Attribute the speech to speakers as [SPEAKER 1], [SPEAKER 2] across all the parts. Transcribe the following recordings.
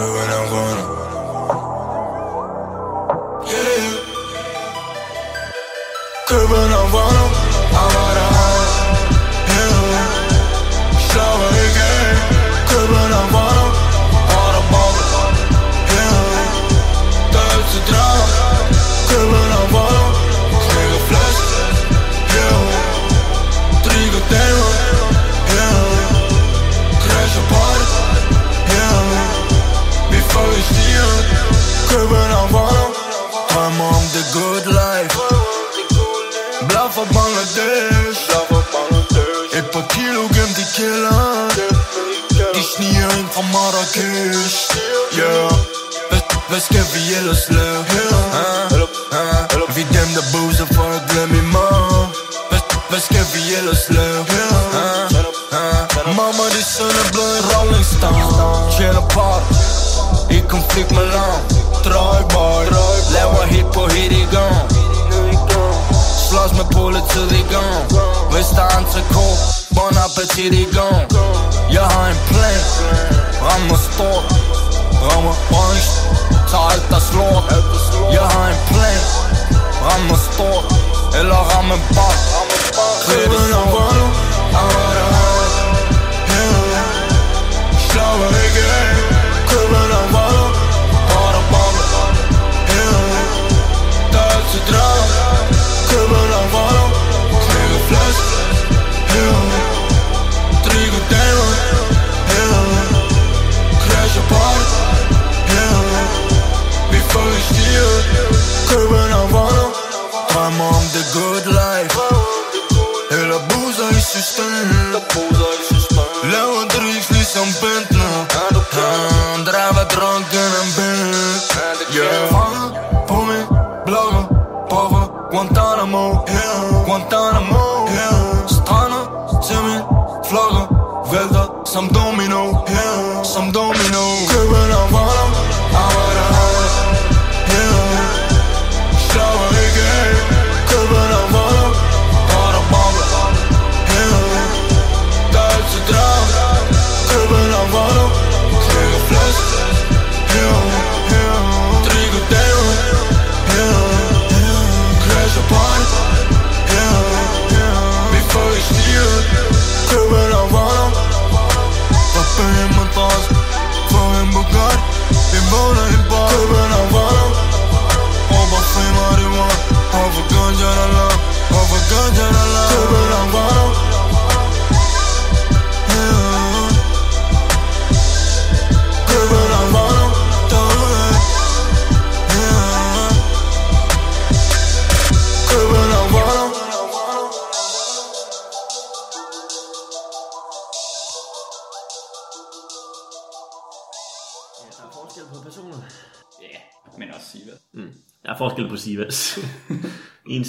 [SPEAKER 1] around.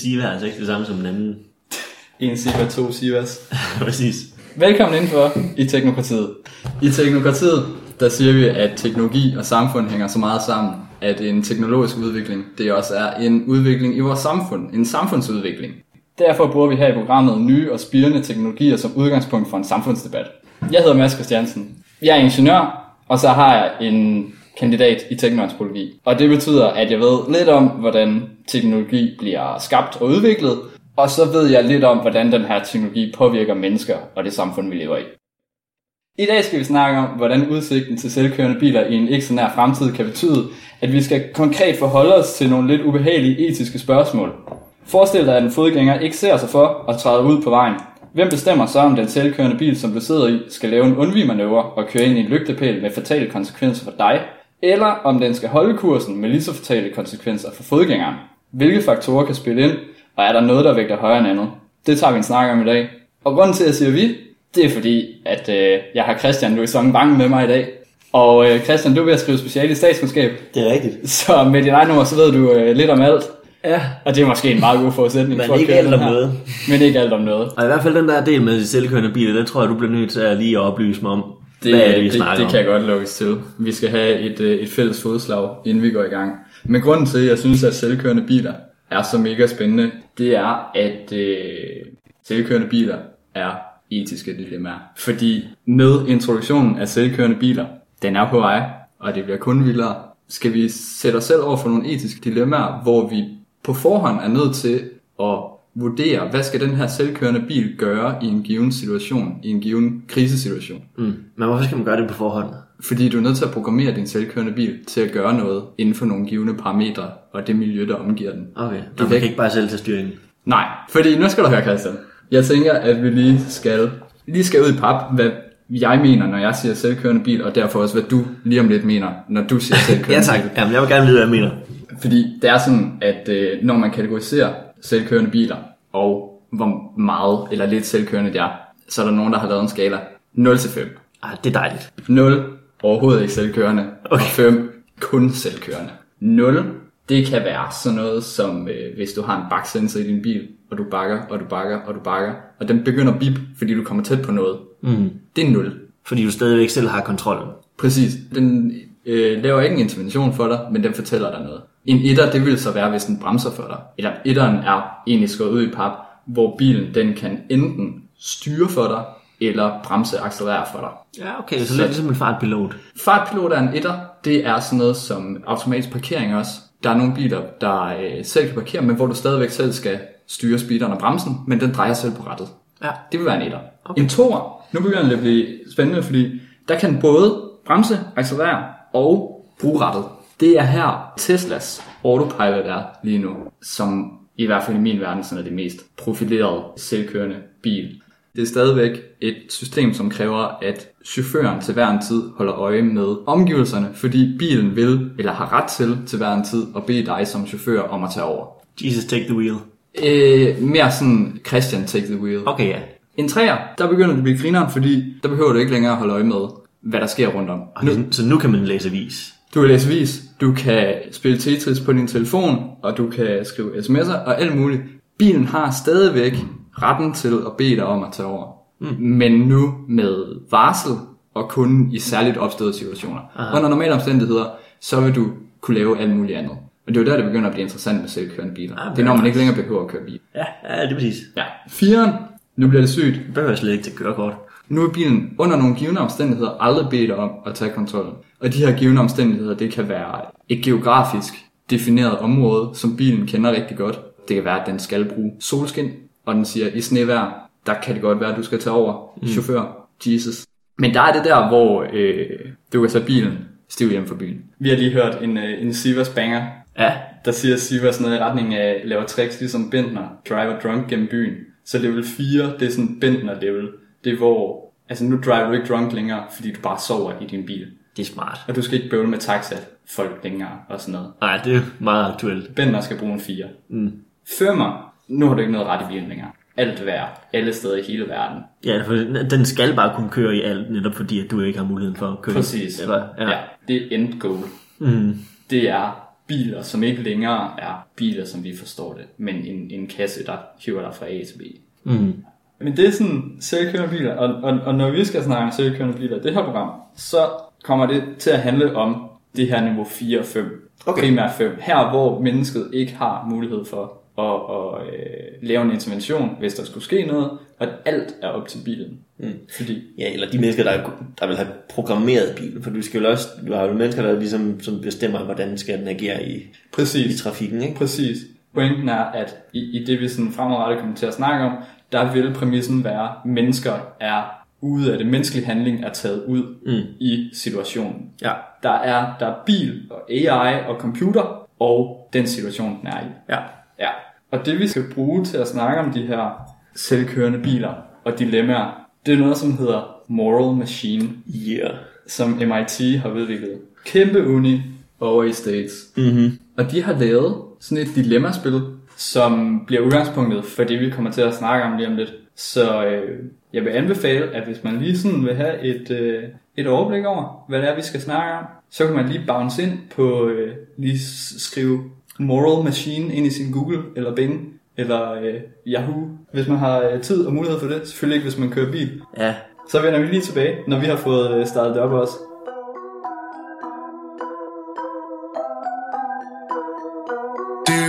[SPEAKER 1] Siva er altså ikke det samme som den anden.
[SPEAKER 2] En Siva, to Sivas.
[SPEAKER 1] Præcis.
[SPEAKER 2] Velkommen indenfor i Teknokratiet. I Teknokratiet, der siger vi, at teknologi og samfund hænger så meget sammen, at en teknologisk udvikling, det også er en udvikling i vores samfund, en samfundsudvikling. Derfor bruger vi her i programmet nye og spirende teknologier som udgangspunkt for en samfundsdebat. Jeg hedder Mads Christiansen. Jeg er ingeniør, og så har jeg en kandidat i teknologi. Og det betyder, at jeg ved lidt om, hvordan teknologi bliver skabt og udviklet, og så ved jeg lidt om, hvordan den her teknologi påvirker mennesker og det samfund, vi lever i. I dag skal vi snakke om, hvordan udsigten til selvkørende biler i en ikke så nær fremtid kan betyde, at vi skal konkret forholde os til nogle lidt ubehagelige etiske spørgsmål. Forestil dig, at en fodgænger ikke ser sig for at træde ud på vejen. Hvem bestemmer så, om den selvkørende bil, som du sidder i, skal lave en undvigemanøvre og køre ind i en lygtepæl med fatale konsekvenser for dig, eller om den skal holde kursen med lige så fatale konsekvenser for fodgængeren? Hvilke faktorer kan spille ind, og er der noget, der vægter højere end andet? Det tager vi en snak om i dag. Og grunden til, at jeg siger vi, det er fordi, at øh, jeg har Christian Louison Bang med mig i dag. Og øh, Christian, du er ved at skrive speciale i statskundskab,
[SPEAKER 1] Det er rigtigt.
[SPEAKER 2] så med din egen nummer, så ved du øh, lidt om alt.
[SPEAKER 1] Ja.
[SPEAKER 2] Og det er måske en meget god forudsætning
[SPEAKER 1] Men
[SPEAKER 2] for at
[SPEAKER 1] ikke alt om
[SPEAKER 2] her.
[SPEAKER 1] noget.
[SPEAKER 2] Men ikke alt om noget.
[SPEAKER 1] Og i hvert fald den der del med de selvkørende biler, den tror jeg, du bliver nødt til at lige at oplyse mig om.
[SPEAKER 2] Det,
[SPEAKER 1] Hvad er det, vi
[SPEAKER 2] det, det
[SPEAKER 1] om?
[SPEAKER 2] kan jeg godt lukkes til. Vi skal have et, øh, et fælles fodslag, inden vi går i gang. Men grunden til, at jeg synes, at selvkørende biler er så mega spændende, det er, at øh, selvkørende biler er etiske dilemmaer. Fordi med introduktionen af selvkørende biler, den er på vej, og det bliver kun vildere, skal vi sætte os selv over for nogle etiske dilemmaer, hvor vi på forhånd er nødt til at vurdere, hvad skal den her selvkørende bil gøre i en given situation, i en given krisesituation.
[SPEAKER 3] Mm. Men hvorfor skal man gøre det på forhånd?
[SPEAKER 2] Fordi du er nødt til at programmere din selvkørende bil til at gøre noget inden for nogle givende parametre og det miljø, der omgiver den.
[SPEAKER 3] Okay,
[SPEAKER 2] Du kan ikke-
[SPEAKER 3] bare selv tage styringen.
[SPEAKER 2] Nej, fordi nu skal du høre, Christian. Jeg tænker, at vi lige skal, lige skal ud i pap, hvad jeg mener, når jeg siger selvkørende bil, og derfor også, hvad du lige om lidt mener, når du siger selvkørende bil.
[SPEAKER 3] Jamen, jeg vil gerne vide, hvad jeg mener.
[SPEAKER 2] Fordi det er sådan, at øh, når man kategoriserer selvkørende biler, og hvor meget eller lidt selvkørende det er, så er der nogen, der har lavet en skala 0 til 5.
[SPEAKER 3] Ah, det er dejligt.
[SPEAKER 2] 0 overhovedet ikke selvkørende,
[SPEAKER 3] Okay.
[SPEAKER 2] og 5 kun selvkørende. 0, det kan være sådan noget som, øh, hvis du har en baksensor i din bil, og du bakker, og du bakker, og du bakker, og den begynder at bip, fordi du kommer tæt på noget.
[SPEAKER 3] Mm.
[SPEAKER 2] Det er 0.
[SPEAKER 3] Fordi du stadigvæk selv har kontrollen.
[SPEAKER 2] Præcis. Den øh, laver ikke en intervention for dig, men den fortæller dig noget. En etter, det vil så være, hvis den bremser for dig. Eller etteren er egentlig skåret ud i pap, hvor bilen den kan enten styre for dig, eller bremse accelerere for dig.
[SPEAKER 3] Ja, okay, så lidt ligesom en fartpilot.
[SPEAKER 2] Fartpilot er en etter. Det er sådan noget som automatisk parkering også. Der er nogle biler, der øh, selv kan parkere, men hvor du stadigvæk selv skal styre speederen og bremsen, men den drejer selv på rettet.
[SPEAKER 3] Ja.
[SPEAKER 2] Det vil være en etter. Okay. En toer, nu begynder det at blive spændende, fordi der kan både bremse, accelerere og bruge rettet. Det er her Teslas autopilot er lige nu, som i hvert fald i min verden sådan er det mest profilerede selvkørende bil. Det er stadigvæk et system, som kræver, at chaufføren til hver en tid holder øje med omgivelserne, fordi bilen vil, eller har ret til til hver en tid, at bede dig som chauffør om at tage over.
[SPEAKER 3] Jesus, take the wheel.
[SPEAKER 2] Øh, mere sådan Christian take the wheel.
[SPEAKER 3] Okay, ja.
[SPEAKER 2] En træer, der begynder det at blive grineren, fordi der behøver du ikke længere at holde øje med, hvad der sker rundt om.
[SPEAKER 3] Okay, så nu kan man læse avis.
[SPEAKER 2] Du kan læse vis, du kan spille Tetris på din telefon, og du kan skrive sms'er og alt muligt. Bilen har stadigvæk retten til at bede dig om at tage over. Mm. Men nu med varsel, og kun i særligt opståede situationer. Aha. Under normale omstændigheder, så vil du kunne lave alt muligt andet. Og det er jo der, det begynder at blive interessant med selvkørende biler.
[SPEAKER 3] Ah,
[SPEAKER 2] det er når man ikke længere behøver at køre bil.
[SPEAKER 3] Ja, ja, det er præcis.
[SPEAKER 2] Ja. Firen, nu bliver det sygt.
[SPEAKER 3] Det behøver slet ikke til kørekort.
[SPEAKER 2] Nu er bilen under nogle givende omstændigheder aldrig bedt om at tage kontrollen. Og de her givende omstændigheder, det kan være et geografisk defineret område, som bilen kender rigtig godt. Det kan være, at den skal bruge solskin, og den siger, i snevejr, der kan det godt være, at du skal tage over, mm. chauffør, Jesus. Men der er det der, hvor øh, du kan tage bilen stiv hjem fra byen. Vi har lige hørt en, øh, en Sivas banger,
[SPEAKER 3] Ja,
[SPEAKER 2] der siger Sivas noget i retning af, laver tricks ligesom Bentner, driver drunk gennem byen. Så level 4, det er sådan Bentner level. Det er hvor, altså nu driver du ikke drunk længere, fordi du bare sover i din bil.
[SPEAKER 3] det er smart.
[SPEAKER 2] Og du skal ikke bøvle med taxa folk længere og sådan noget.
[SPEAKER 3] Nej, det er meget aktuelt.
[SPEAKER 2] Bentner skal bruge en 4.
[SPEAKER 3] Mm.
[SPEAKER 2] Femmer, nu har du ikke noget ret i bilen længere. Alt vejr, alle steder i hele verden.
[SPEAKER 3] Ja, for den- skal bare kunne køre i alt, netop fordi, at du ikke har muligheden for at køre.
[SPEAKER 2] Præcis.
[SPEAKER 3] Eller, ja.
[SPEAKER 2] ja. det er end goal.
[SPEAKER 3] Mm.
[SPEAKER 2] Det er biler, som ikke længere er biler, som vi forstår det, men en, en kasse, der hiver dig fra A til B.
[SPEAKER 3] Mm.
[SPEAKER 2] Men det er sådan selvkørende biler, og, og, og når vi skal snakke om selvkørende biler i det her program, så kommer det til at handle om det her niveau 4 og 5.
[SPEAKER 3] Okay.
[SPEAKER 2] Primært 5. Her hvor mennesket ikke har mulighed for at, at øh, lave en intervention, hvis der skulle ske noget, og at alt er op til bilen. Mm. Fordi
[SPEAKER 3] Ja, eller de mennesker, der, der vil have programmeret bilen, for du skal jo også, du har jo mennesker, der ligesom som bestemmer, hvordan skal den agere i, i
[SPEAKER 2] præcis,
[SPEAKER 3] trafikken, ikke?
[SPEAKER 2] præcis. Pointen er, at i, i det vi sådan fremadrettet kommer til at snakke om, der vil præmissen være, at mennesker er ude af det. Menneskelige handling er taget ud
[SPEAKER 3] Mm.
[SPEAKER 2] i situationen.
[SPEAKER 3] Ja.
[SPEAKER 2] Der er, der er bil og AI og computer og den situation, den er i.
[SPEAKER 3] Ja.
[SPEAKER 2] Ja. Og det vi skal bruge til at snakke om de her selvkørende biler og dilemmaer, det er noget, som hedder Moral Machine,
[SPEAKER 3] Yeah.
[SPEAKER 2] som MIT har udviklet. Kæmpe uni over i States.
[SPEAKER 3] Mm-hmm.
[SPEAKER 2] Og de har lavet sådan et dilemmaspil, som bliver udgangspunktet for det, vi kommer til at snakke om lige om lidt. Så øh, jeg vil anbefale, at hvis man lige sådan vil have et, øh, et overblik over, hvad det er, vi skal snakke om, så kan man lige bounce ind på, øh, lige skrive Moral Machine ind i sin Google eller Bing eller øh, Yahoo, hvis man har øh, tid og mulighed for det. Selvfølgelig ikke, hvis man kører bil.
[SPEAKER 3] Ja.
[SPEAKER 2] Så vender vi lige tilbage, når vi har fået øh, startet det op også.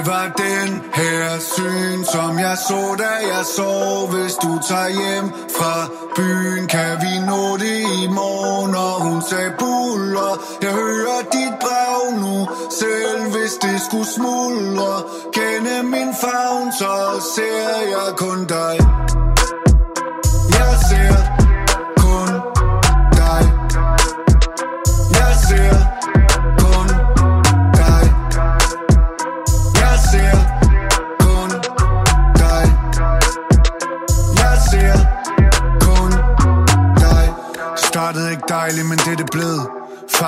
[SPEAKER 4] var den her syn, som jeg så, da jeg sov. Hvis du tager hjem fra byen, kan vi nå det i morgen. Og hun sagde buller, jeg hører dit brag nu. Selv hvis det skulle smuldre, kende min favn, så ser jeg kun dig. Jeg ser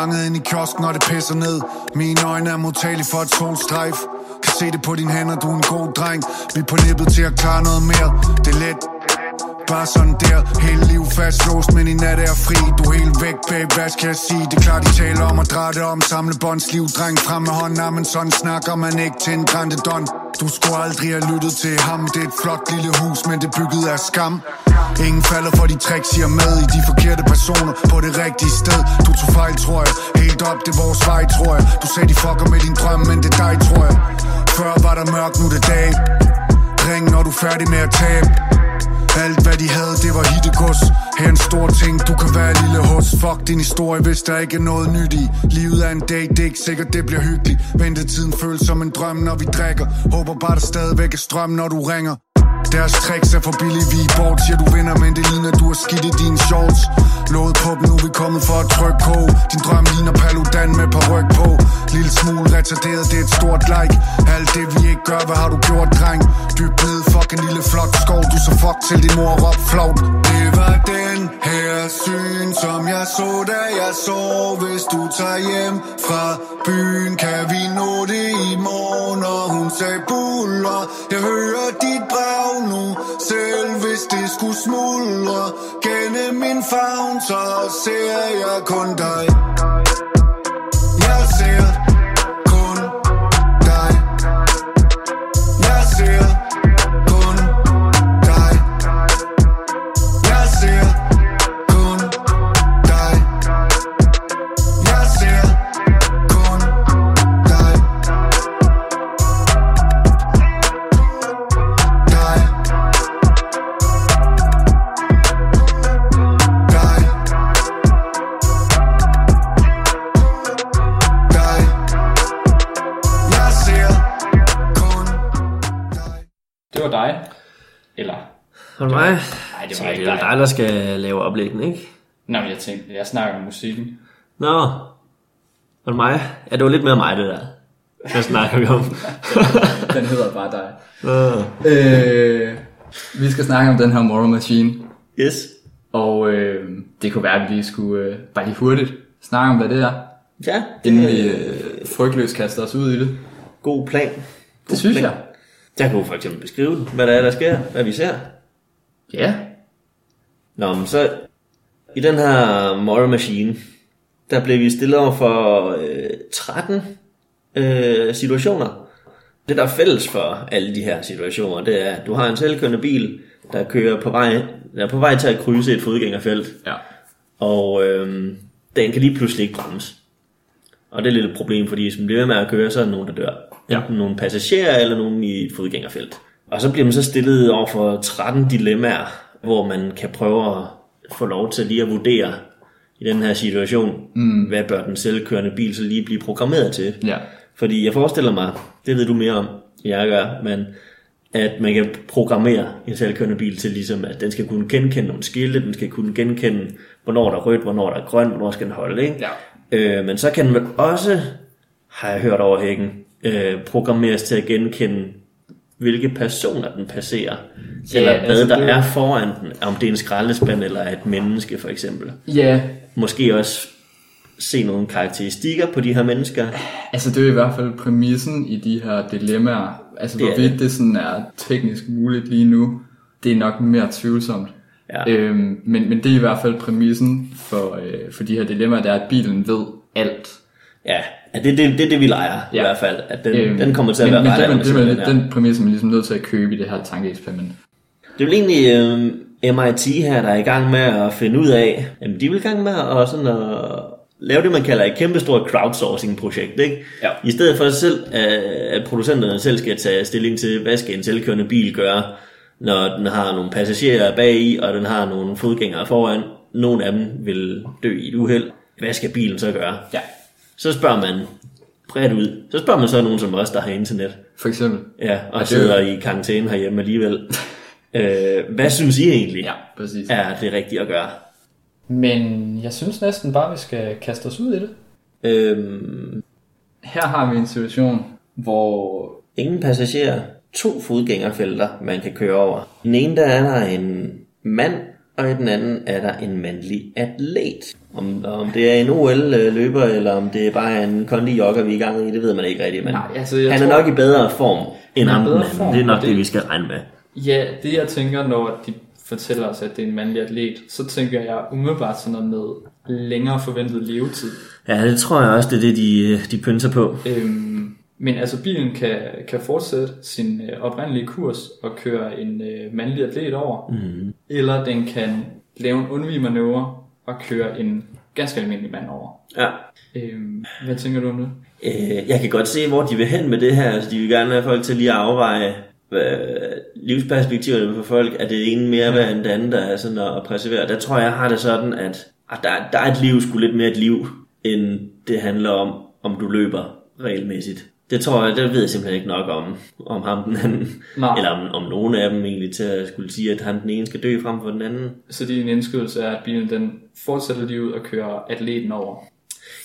[SPEAKER 4] Fanget ind i kiosken, og det pisser ned. Mine øjne er modtagelige for et solstrejf. Kan se det på dine hænder, du er en god dreng. Vi er på nippet til at klare noget mere. Det er let. Bare sådan der, hele liv fastlåst, men i nat er jeg fri. Du er helt væk, babe, hvad skal jeg sige? Det er klart, de taler om at dreje det om Samle båndsliv, dreng frem med hånden. Men sådan snakker man ikke til en grande don. Du skulle aldrig have lyttet til ham. Det er et flot lille hus, men det er bygget af skam. Ingen falder for de tricks, jeg med i. De forkerte personer på det rigtige sted. Du tog fejl, tror jeg. Helt op, det er vores vej, tror jeg. Du sagde, de fucker med din drøm, men det er dig, tror jeg. Før var der mørk, nu er det dag. Ring, når du er færdig med at tabe alt hvad de havde, det var hittegods. Her en stor ting, du kan være lille hos. Fuck din historie, hvis der ikke er noget nyt i. Livet er en dag, det er ikke sikkert, det bliver hyggeligt. Ventetiden føles som en drøm, når vi drikker. Håber bare, der stadigvæk er strøm, når du ringer deres tricks er for billige, vi er bort Siger du vinder, men det ligner du har skidt i dine shorts. Låget på dem, nu er vi kommet for at trykke på. Din drøm ligner Paludan med par ryg på. Lille smule retarderet, det er et stort like. Alt det vi ikke gør, hvad har du gjort, dreng? Dyb ned, fuck en lille flot skov. Du så fuck til din mor op flaut. Det var den her syn, som jeg så, da jeg så Hvis du tager hjem fra byen, kan vi nå det i morgen. Og hun sagde buller, jeg hører dit brag nu. Selv hvis det skulle smuldre Gennem min favn, så ser jeg kun dig. Jeg ser
[SPEAKER 3] der skal lave oplæggen, ikke?
[SPEAKER 5] Nå, men jeg tænkte, jeg snakker om musikken.
[SPEAKER 3] Nå, var det mig? Ja, det var lidt mere mig, det der. Hvad snakker vi om?
[SPEAKER 5] Den hedder bare dig.
[SPEAKER 3] Nå.
[SPEAKER 5] Øh, vi skal snakke om den her Moral Machine.
[SPEAKER 3] yes.
[SPEAKER 5] Og øh, det kunne være, at vi lige skulle øh, bare lige hurtigt snakke om, hvad det er.
[SPEAKER 3] Ja,
[SPEAKER 5] Inden
[SPEAKER 3] det
[SPEAKER 5] vi
[SPEAKER 3] er
[SPEAKER 5] øh, frygtløst kaster os ud i det.
[SPEAKER 3] god plan.
[SPEAKER 5] Det synes jeg.
[SPEAKER 3] Jeg kunne for eksempel beskrive, hvad der er, der sker, hvad vi ser.
[SPEAKER 5] Ja.
[SPEAKER 3] Nå, men så i den her Moral Machine, der blev vi stillet over for øh, 13 øh, situationer. Det, der er fælles for alle de her situationer, det er, at du har en selvkørende bil, der kører på vej, der er på vej til at krydse et fodgængerfelt,
[SPEAKER 5] Ja.
[SPEAKER 3] og øh, den kan lige pludselig ikke bremse. Og det er lidt et problem, fordi hvis man bliver ved med at køre, så er der nogen, der dør.
[SPEAKER 5] Ja.
[SPEAKER 3] Enten nogle passagerer eller nogen i et fodgængerfelt. Og så bliver man så stillet over for 13 dilemmaer, hvor man kan prøve at få lov til lige at vurdere i den her situation, mm. hvad bør den selvkørende bil så lige blive programmeret til.
[SPEAKER 5] Ja.
[SPEAKER 3] Fordi jeg forestiller mig, det ved du mere om, end jeg gør, men at man kan programmere en selvkørende bil til ligesom, at den skal kunne genkende nogle skilte, den skal kunne genkende, hvornår der er rødt, hvornår der er grønt, hvornår skal den holde, ikke?
[SPEAKER 5] Ja.
[SPEAKER 3] Øh, men så kan den også, har jeg hørt over hækken, øh, programmeres til at genkende, hvilke personer den passerer,
[SPEAKER 5] Ja,
[SPEAKER 3] eller
[SPEAKER 5] altså
[SPEAKER 3] hvad der
[SPEAKER 5] det-
[SPEAKER 3] er foran den, om det er en skraldespand eller et menneske for eksempel.
[SPEAKER 5] Ja,
[SPEAKER 3] Måske også se nogle karakteristikker på de her mennesker.
[SPEAKER 5] altså det er i hvert fald præmissen i de her dilemmaer. Altså
[SPEAKER 3] Det
[SPEAKER 5] hvorvidt
[SPEAKER 3] det.
[SPEAKER 5] det sådan er teknisk muligt lige nu, det er nok mere tvivlsomt.
[SPEAKER 3] Ja.
[SPEAKER 5] Øhm, men, men det er i hvert fald præmissen for, øh, for de her dilemmaer, det er, at bilen ved alt.
[SPEAKER 3] Ja, det, det, det er det, vi leger ja. i hvert fald. At den,
[SPEAKER 5] Øhm,
[SPEAKER 3] den kommer til at
[SPEAKER 5] men,
[SPEAKER 3] være
[SPEAKER 5] men
[SPEAKER 3] ret
[SPEAKER 5] det, det,
[SPEAKER 3] avanceret,
[SPEAKER 5] men,
[SPEAKER 3] den her.
[SPEAKER 5] den præmis er man ligesom nødt til at købe i det her tankeeksperiment.
[SPEAKER 3] Det er vel egentlig øh, MIT her, der er i gang med at finde ud af, jamen de er vel i gang med at, sådan at lave det, man kalder et kæmpestort crowdsourcing-projekt. Ikke?
[SPEAKER 5] Ja.
[SPEAKER 3] I stedet for selv, øh, at producenterne selv skal tage stilling til, hvad skal en selvkørende bil gøre, når den har nogle passagerer bag i, og den har nogle fodgængere foran. Nogle af dem vil dø i et uheld. Hvad skal bilen så gøre?
[SPEAKER 5] Ja.
[SPEAKER 3] Så spørger man bredt ud. Så spørger man så nogen som os, der har internet.
[SPEAKER 5] For eksempel.
[SPEAKER 3] Ja, og
[SPEAKER 5] det-
[SPEAKER 3] sidder i karantæne herhjemme alligevel. øh, hvad synes I egentlig
[SPEAKER 5] Ja, præcis.
[SPEAKER 3] er det rigtige at gøre?
[SPEAKER 2] Men jeg synes næsten bare, vi skal kaste os ud i det.
[SPEAKER 3] Øhm,
[SPEAKER 5] Her har vi en situation, hvor
[SPEAKER 3] ingen passagerer, to fodgængerfelter, man kan køre over. I den ene der er der en mand, og i den anden er der en mandlig atlet. Om, om det er en OL-løber, eller om det er bare en kondi jogger, vi er i gang i, det ved man ikke rigtigt. Men
[SPEAKER 2] Nej, altså, jeg
[SPEAKER 3] han er
[SPEAKER 2] tror-
[SPEAKER 3] nok i bedre form end
[SPEAKER 2] er
[SPEAKER 3] ham
[SPEAKER 2] bedre form,
[SPEAKER 3] Det er nok det,
[SPEAKER 2] det-
[SPEAKER 3] vi skal regne med.
[SPEAKER 2] Ja, det jeg tænker, når de fortæller os, at det er en mandlig atlet, så tænker jeg umiddelbart sådan noget med længere forventet levetid.
[SPEAKER 3] Ja, det tror jeg også, det er det, de, de pynser på.
[SPEAKER 2] Øhm, men altså bilen kan, kan fortsætte sin øh, oprindelige kurs og køre en øh, mandlig atlet over, mm. eller den kan lave en undvigemanøvre og køre en ganske almindelig mand over.
[SPEAKER 3] Ja.
[SPEAKER 2] Øhm, hvad tænker du om det?
[SPEAKER 3] Øh, jeg kan godt se, hvor de vil hen med det her. Altså, de vil gerne have folk til lige at afveje hvad, livsperspektiverne for folk. Er det ene mere værd end det andet, der er sådan at, at præservere? Der tror jeg, jeg har det sådan, at, at der, der er et liv sgu lidt mere et liv, end det handler om, om du løber regelmæssigt. Det tror jeg, det ved jeg simpelthen ikke nok om, om ham den anden.
[SPEAKER 2] Nej.
[SPEAKER 3] Eller om, om nogen af dem egentlig til at skulle sige, at han den ene skal dø frem for den anden.
[SPEAKER 2] Så din indskydelse er, at bilen den fortsætter lige ud og kører atleten over.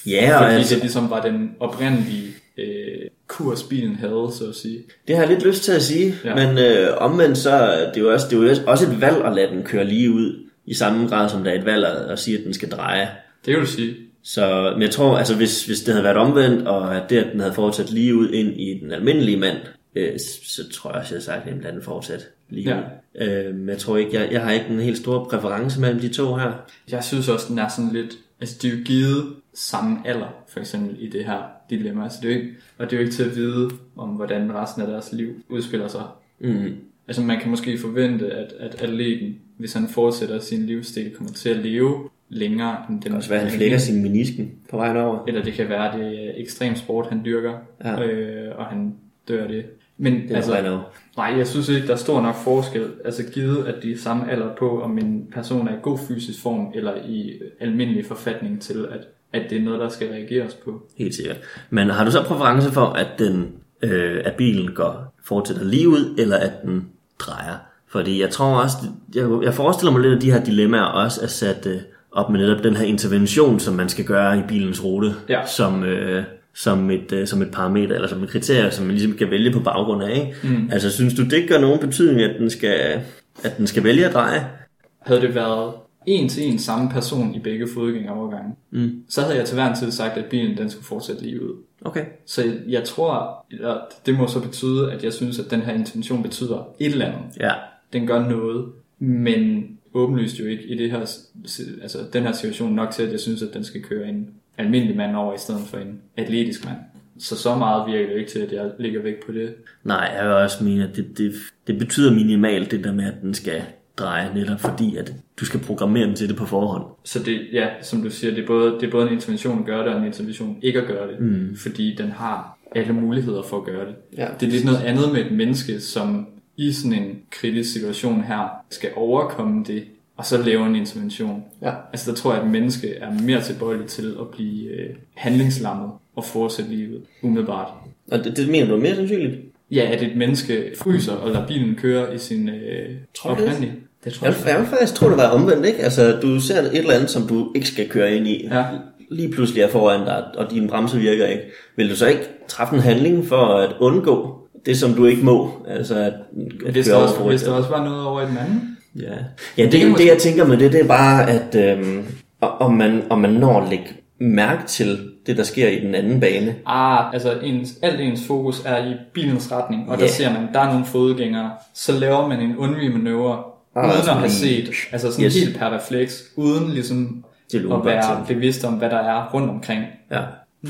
[SPEAKER 3] Ja, og
[SPEAKER 2] Fordi
[SPEAKER 3] altså,
[SPEAKER 2] det ligesom var den oprindelige øh, kurs, bilen havde, så at sige.
[SPEAKER 3] Det har jeg lidt lyst til at sige, ja. Men øh, omvendt så er det jo også, det er jo også et valg at lade den køre lige ud, i samme grad som der er et valg at, at sige, at den skal dreje.
[SPEAKER 2] Det vil sige.
[SPEAKER 3] Så, men jeg tror, altså hvis, hvis det havde været omvendt, og at det, at den havde fortsat lige ud ind i den almindelige mand, øh, så, så tror jeg også, jeg havde sagt, at den fortsat lige
[SPEAKER 2] Ja.
[SPEAKER 3] ud. Øh, men jeg tror ikke, jeg, jeg har ikke en helt stor præference mellem de to her.
[SPEAKER 2] Jeg synes også, den er sådan lidt... Altså, de er jo givet samme alder, for eksempel, i det her dilemma. Altså, det er jo ikke, og det er jo ikke til at vide, om hvordan resten af deres liv udspiller sig.
[SPEAKER 3] Mm.
[SPEAKER 2] Altså, man kan måske forvente, at, at atleten, hvis han fortsætter sin livsstil, kommer til at leve længere end den...
[SPEAKER 3] Det kan også være, han flækker sin menisken på vejen over.
[SPEAKER 2] Eller det kan være, det er ekstrem sport, han dyrker,
[SPEAKER 3] Ja.
[SPEAKER 2] øh, og han dør det. Men
[SPEAKER 3] Det
[SPEAKER 2] altså, Nej, jeg synes ikke, der er stor nok forskel. Altså givet, at de er samme alder på, om en person er i god fysisk form, eller i almindelig forfatning til, at, at det er noget, der skal reageres på.
[SPEAKER 3] Helt sikkert. Men har du så præference for, at, den, øh, at bilen går, fortsætter lige ud, eller at den drejer? Fordi jeg tror også, jeg, jeg forestiller mig lidt, at de her dilemmaer også er sat øh, op med netop den her intervention, som man skal gøre i bilens rute,
[SPEAKER 2] Ja.
[SPEAKER 3] som, øh, som, et, øh, som et parameter, eller som et kriterie, som man ligesom kan vælge på baggrund af. Ikke? Mm. Altså synes du, det gør nogen betydning, at den skal, at den skal vælge at dreje?
[SPEAKER 2] Havde det været en til en samme person i begge fodgængerovergange, mm. så havde jeg til hver en tid sagt, at bilen den skulle fortsætte lige ud.
[SPEAKER 3] Okay.
[SPEAKER 2] Så jeg tror, at det må så betyde, at jeg synes, at den her intervention betyder et eller andet.
[SPEAKER 3] Ja.
[SPEAKER 2] den gør noget, men åbenlyst jo ikke i det her, altså den her situation nok til, at jeg synes, at den skal køre en almindelig mand over, i stedet for en atletisk mand. Så så meget virker det jo ikke til, at jeg ligger væk på det.
[SPEAKER 3] Nej, jeg vil også mene, at det, det, det betyder minimalt det der med, at den skal dreje netop fordi, at du skal programmere den til det på forhånd.
[SPEAKER 2] Så det, ja, som du siger, det er både, det er både en intervention at gøre det, og en intervention ikke at gøre det. Mm. Fordi den har alle muligheder for at gøre det.
[SPEAKER 3] Ja.
[SPEAKER 2] Det er lidt noget andet med et menneske, som i sådan en kritisk situation her, skal overkomme det, og så lave en intervention.
[SPEAKER 3] Ja.
[SPEAKER 2] Altså der tror jeg, at et menneske er mere tilbøjelig til at blive øh, handlingslammet og fortsætte livet umiddelbart.
[SPEAKER 3] Og det, det mener du er mere sandsynligt?
[SPEAKER 2] Ja, at et menneske fryser og lader bilen køre i sin øh,
[SPEAKER 3] Tror du det?
[SPEAKER 2] oprindelige. Det tror
[SPEAKER 3] Jeg,
[SPEAKER 2] jeg.
[SPEAKER 3] jeg faktisk tro, det var omvendt, ikke? Altså, du ser et eller andet, som du ikke skal køre ind i.
[SPEAKER 2] Ja.
[SPEAKER 3] Lige pludselig er foran dig, og din bremse virker ikke. Vil du så ikke træffe en handling for at undgå det, som du ikke må? Altså, at, at
[SPEAKER 2] Hvis der, også,
[SPEAKER 3] over
[SPEAKER 2] hvis der også var noget over i den anden.
[SPEAKER 3] Ja, ja det, det,
[SPEAKER 2] måske-
[SPEAKER 3] det jeg tænker med det, det er bare, at øhm, om, man, om man når at lægge mærke til det, der sker i den anden bane.
[SPEAKER 2] Ah, altså ens, alt ens fokus er i bilens retning, og
[SPEAKER 3] Ja.
[SPEAKER 2] der ser man, der er nogle fodgængere. Så laver man en undvigemanøvre,
[SPEAKER 3] Ah,
[SPEAKER 2] uden at have set, altså sådan
[SPEAKER 3] Yes.
[SPEAKER 2] helt per refleks, uden ligesom
[SPEAKER 3] Det
[SPEAKER 2] at være bevidst om, hvad der er rundt omkring.
[SPEAKER 3] Ja.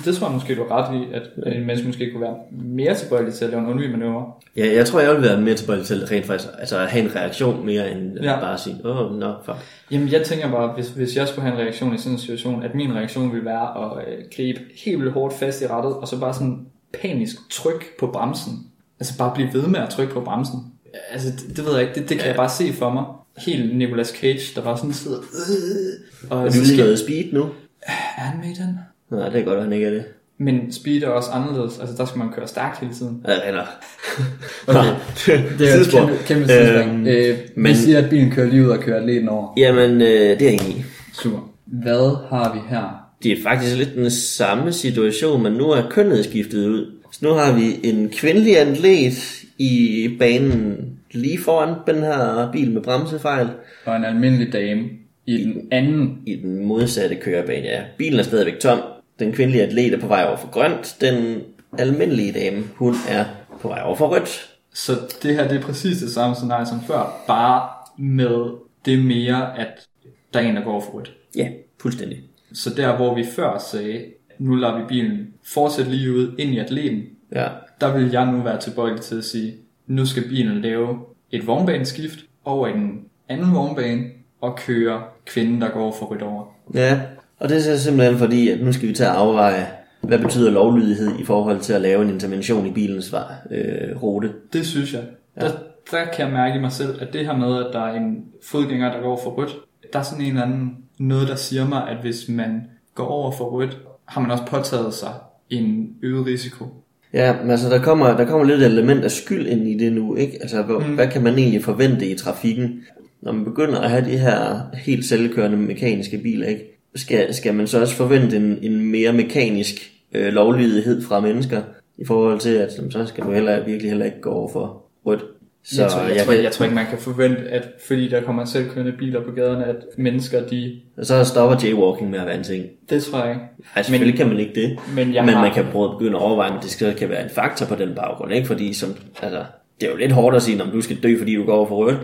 [SPEAKER 2] Det tror jeg måske, du er ret i, at en menneske måske kunne være mere tilbøjelig til at lave en undvigemanøvre.
[SPEAKER 3] ja, jeg tror, jeg vil være mere tilbøjelig til rent faktisk altså at have en reaktion mere end
[SPEAKER 2] Ja.
[SPEAKER 3] bare at sige, åh, oh, no, fuck.
[SPEAKER 2] Jamen, jeg tænker bare, hvis, hvis jeg skulle have en reaktion i sådan en situation, at min reaktion ville være at øh, gribe helt vildt hårdt fast i rettet, og så bare sådan panisk tryk på bremsen. Altså bare blive ved med at trykke på bremsen. Altså, det, det ved jeg ikke, det, det kan ja. jeg bare se for mig. Helt Nicolas Cage, der bare sådan sidder... Øh, og
[SPEAKER 3] Er du
[SPEAKER 2] skal-
[SPEAKER 3] speed nu?
[SPEAKER 2] Er han med den?
[SPEAKER 3] Nej, det er godt, at han ikke er det.
[SPEAKER 2] Men speed er også anderledes. Altså, der skal man køre stærkt hele tiden.
[SPEAKER 3] Ja, eller...
[SPEAKER 5] Okay. Det er jo et kæmpe, kæmpe.
[SPEAKER 3] Øhm,
[SPEAKER 5] Øh,
[SPEAKER 3] men-
[SPEAKER 5] men... Vi siger, at bilen kører lige ud og kører atleten over.
[SPEAKER 3] Jamen, øh, det er jeg enig i.
[SPEAKER 5] Super. Hvad har vi her?
[SPEAKER 3] Det er faktisk lidt den samme situation, men nu er kønnet skiftet ud. Så nu har vi en kvindelig atlet i banen lige foran den her bil med bremsefejl.
[SPEAKER 5] Og en almindelig dame i den anden.
[SPEAKER 3] I den modsatte kørebane, ja. Bilen er stadigvæk tom. Den kvindelige atlet er på vej over for grønt. Den almindelige dame, hun er på vej over for rødt.
[SPEAKER 2] Så det her, det er præcis det samme scenarie som før. Bare med det mere, at der er en, der går over for rødt.
[SPEAKER 3] Ja, fuldstændig.
[SPEAKER 2] Så der, hvor vi før sagde, nu lader vi bilen fortsætte lige ud ind i atleten,
[SPEAKER 3] Ja.
[SPEAKER 2] der vil jeg nu være tilbøjelig til at sige, nu skal bilen lave et vognbaneskift over i den anden vognbane og køre kvinden, der går for rødt over.
[SPEAKER 3] Ja, og det er simpelthen fordi, at nu skal vi til at afveje, hvad betyder lovlydighed i forhold til at lave en intervention i bilens vej, øh, rute.
[SPEAKER 2] Det synes jeg. Ja. Der, der kan jeg mærke i mig selv, at det her med, at der er en fodgænger, der går for rødt, der er sådan en eller anden noget, der siger mig, at hvis man går over for rødt, har man også påtaget sig en øget risiko.
[SPEAKER 3] Ja, men altså der kommer, der kommer lidt et element af skyld ind i det nu, ikke? Altså hvor, mm. hvad kan man egentlig forvente i trafikken, når man begynder at have de her helt selvkørende mekaniske biler, ikke? Skal, skal man så også forvente en, en mere mekanisk øh, lovlydighed fra mennesker, i forhold til, at så skal du heller, virkelig heller ikke gå over for rødt. Så
[SPEAKER 2] jeg, tror, jeg,
[SPEAKER 3] jeg
[SPEAKER 2] tror, jeg tror ikke, man kan forvente, at fordi der kommer selvkørende biler på gaderne, at mennesker, de...
[SPEAKER 3] så stopper jaywalking med at være en ting.
[SPEAKER 2] Det tror jeg ikke.
[SPEAKER 3] Ej, selvfølgelig men, kan man ikke det.
[SPEAKER 2] men jeg
[SPEAKER 3] men
[SPEAKER 2] har-
[SPEAKER 3] man kan prøve at begynde at overveje, om det skal, kan være en faktor på den baggrund, ikke? Fordi som, altså, det er jo lidt hårdt at sige, om du skal dø, fordi du går over for rødt.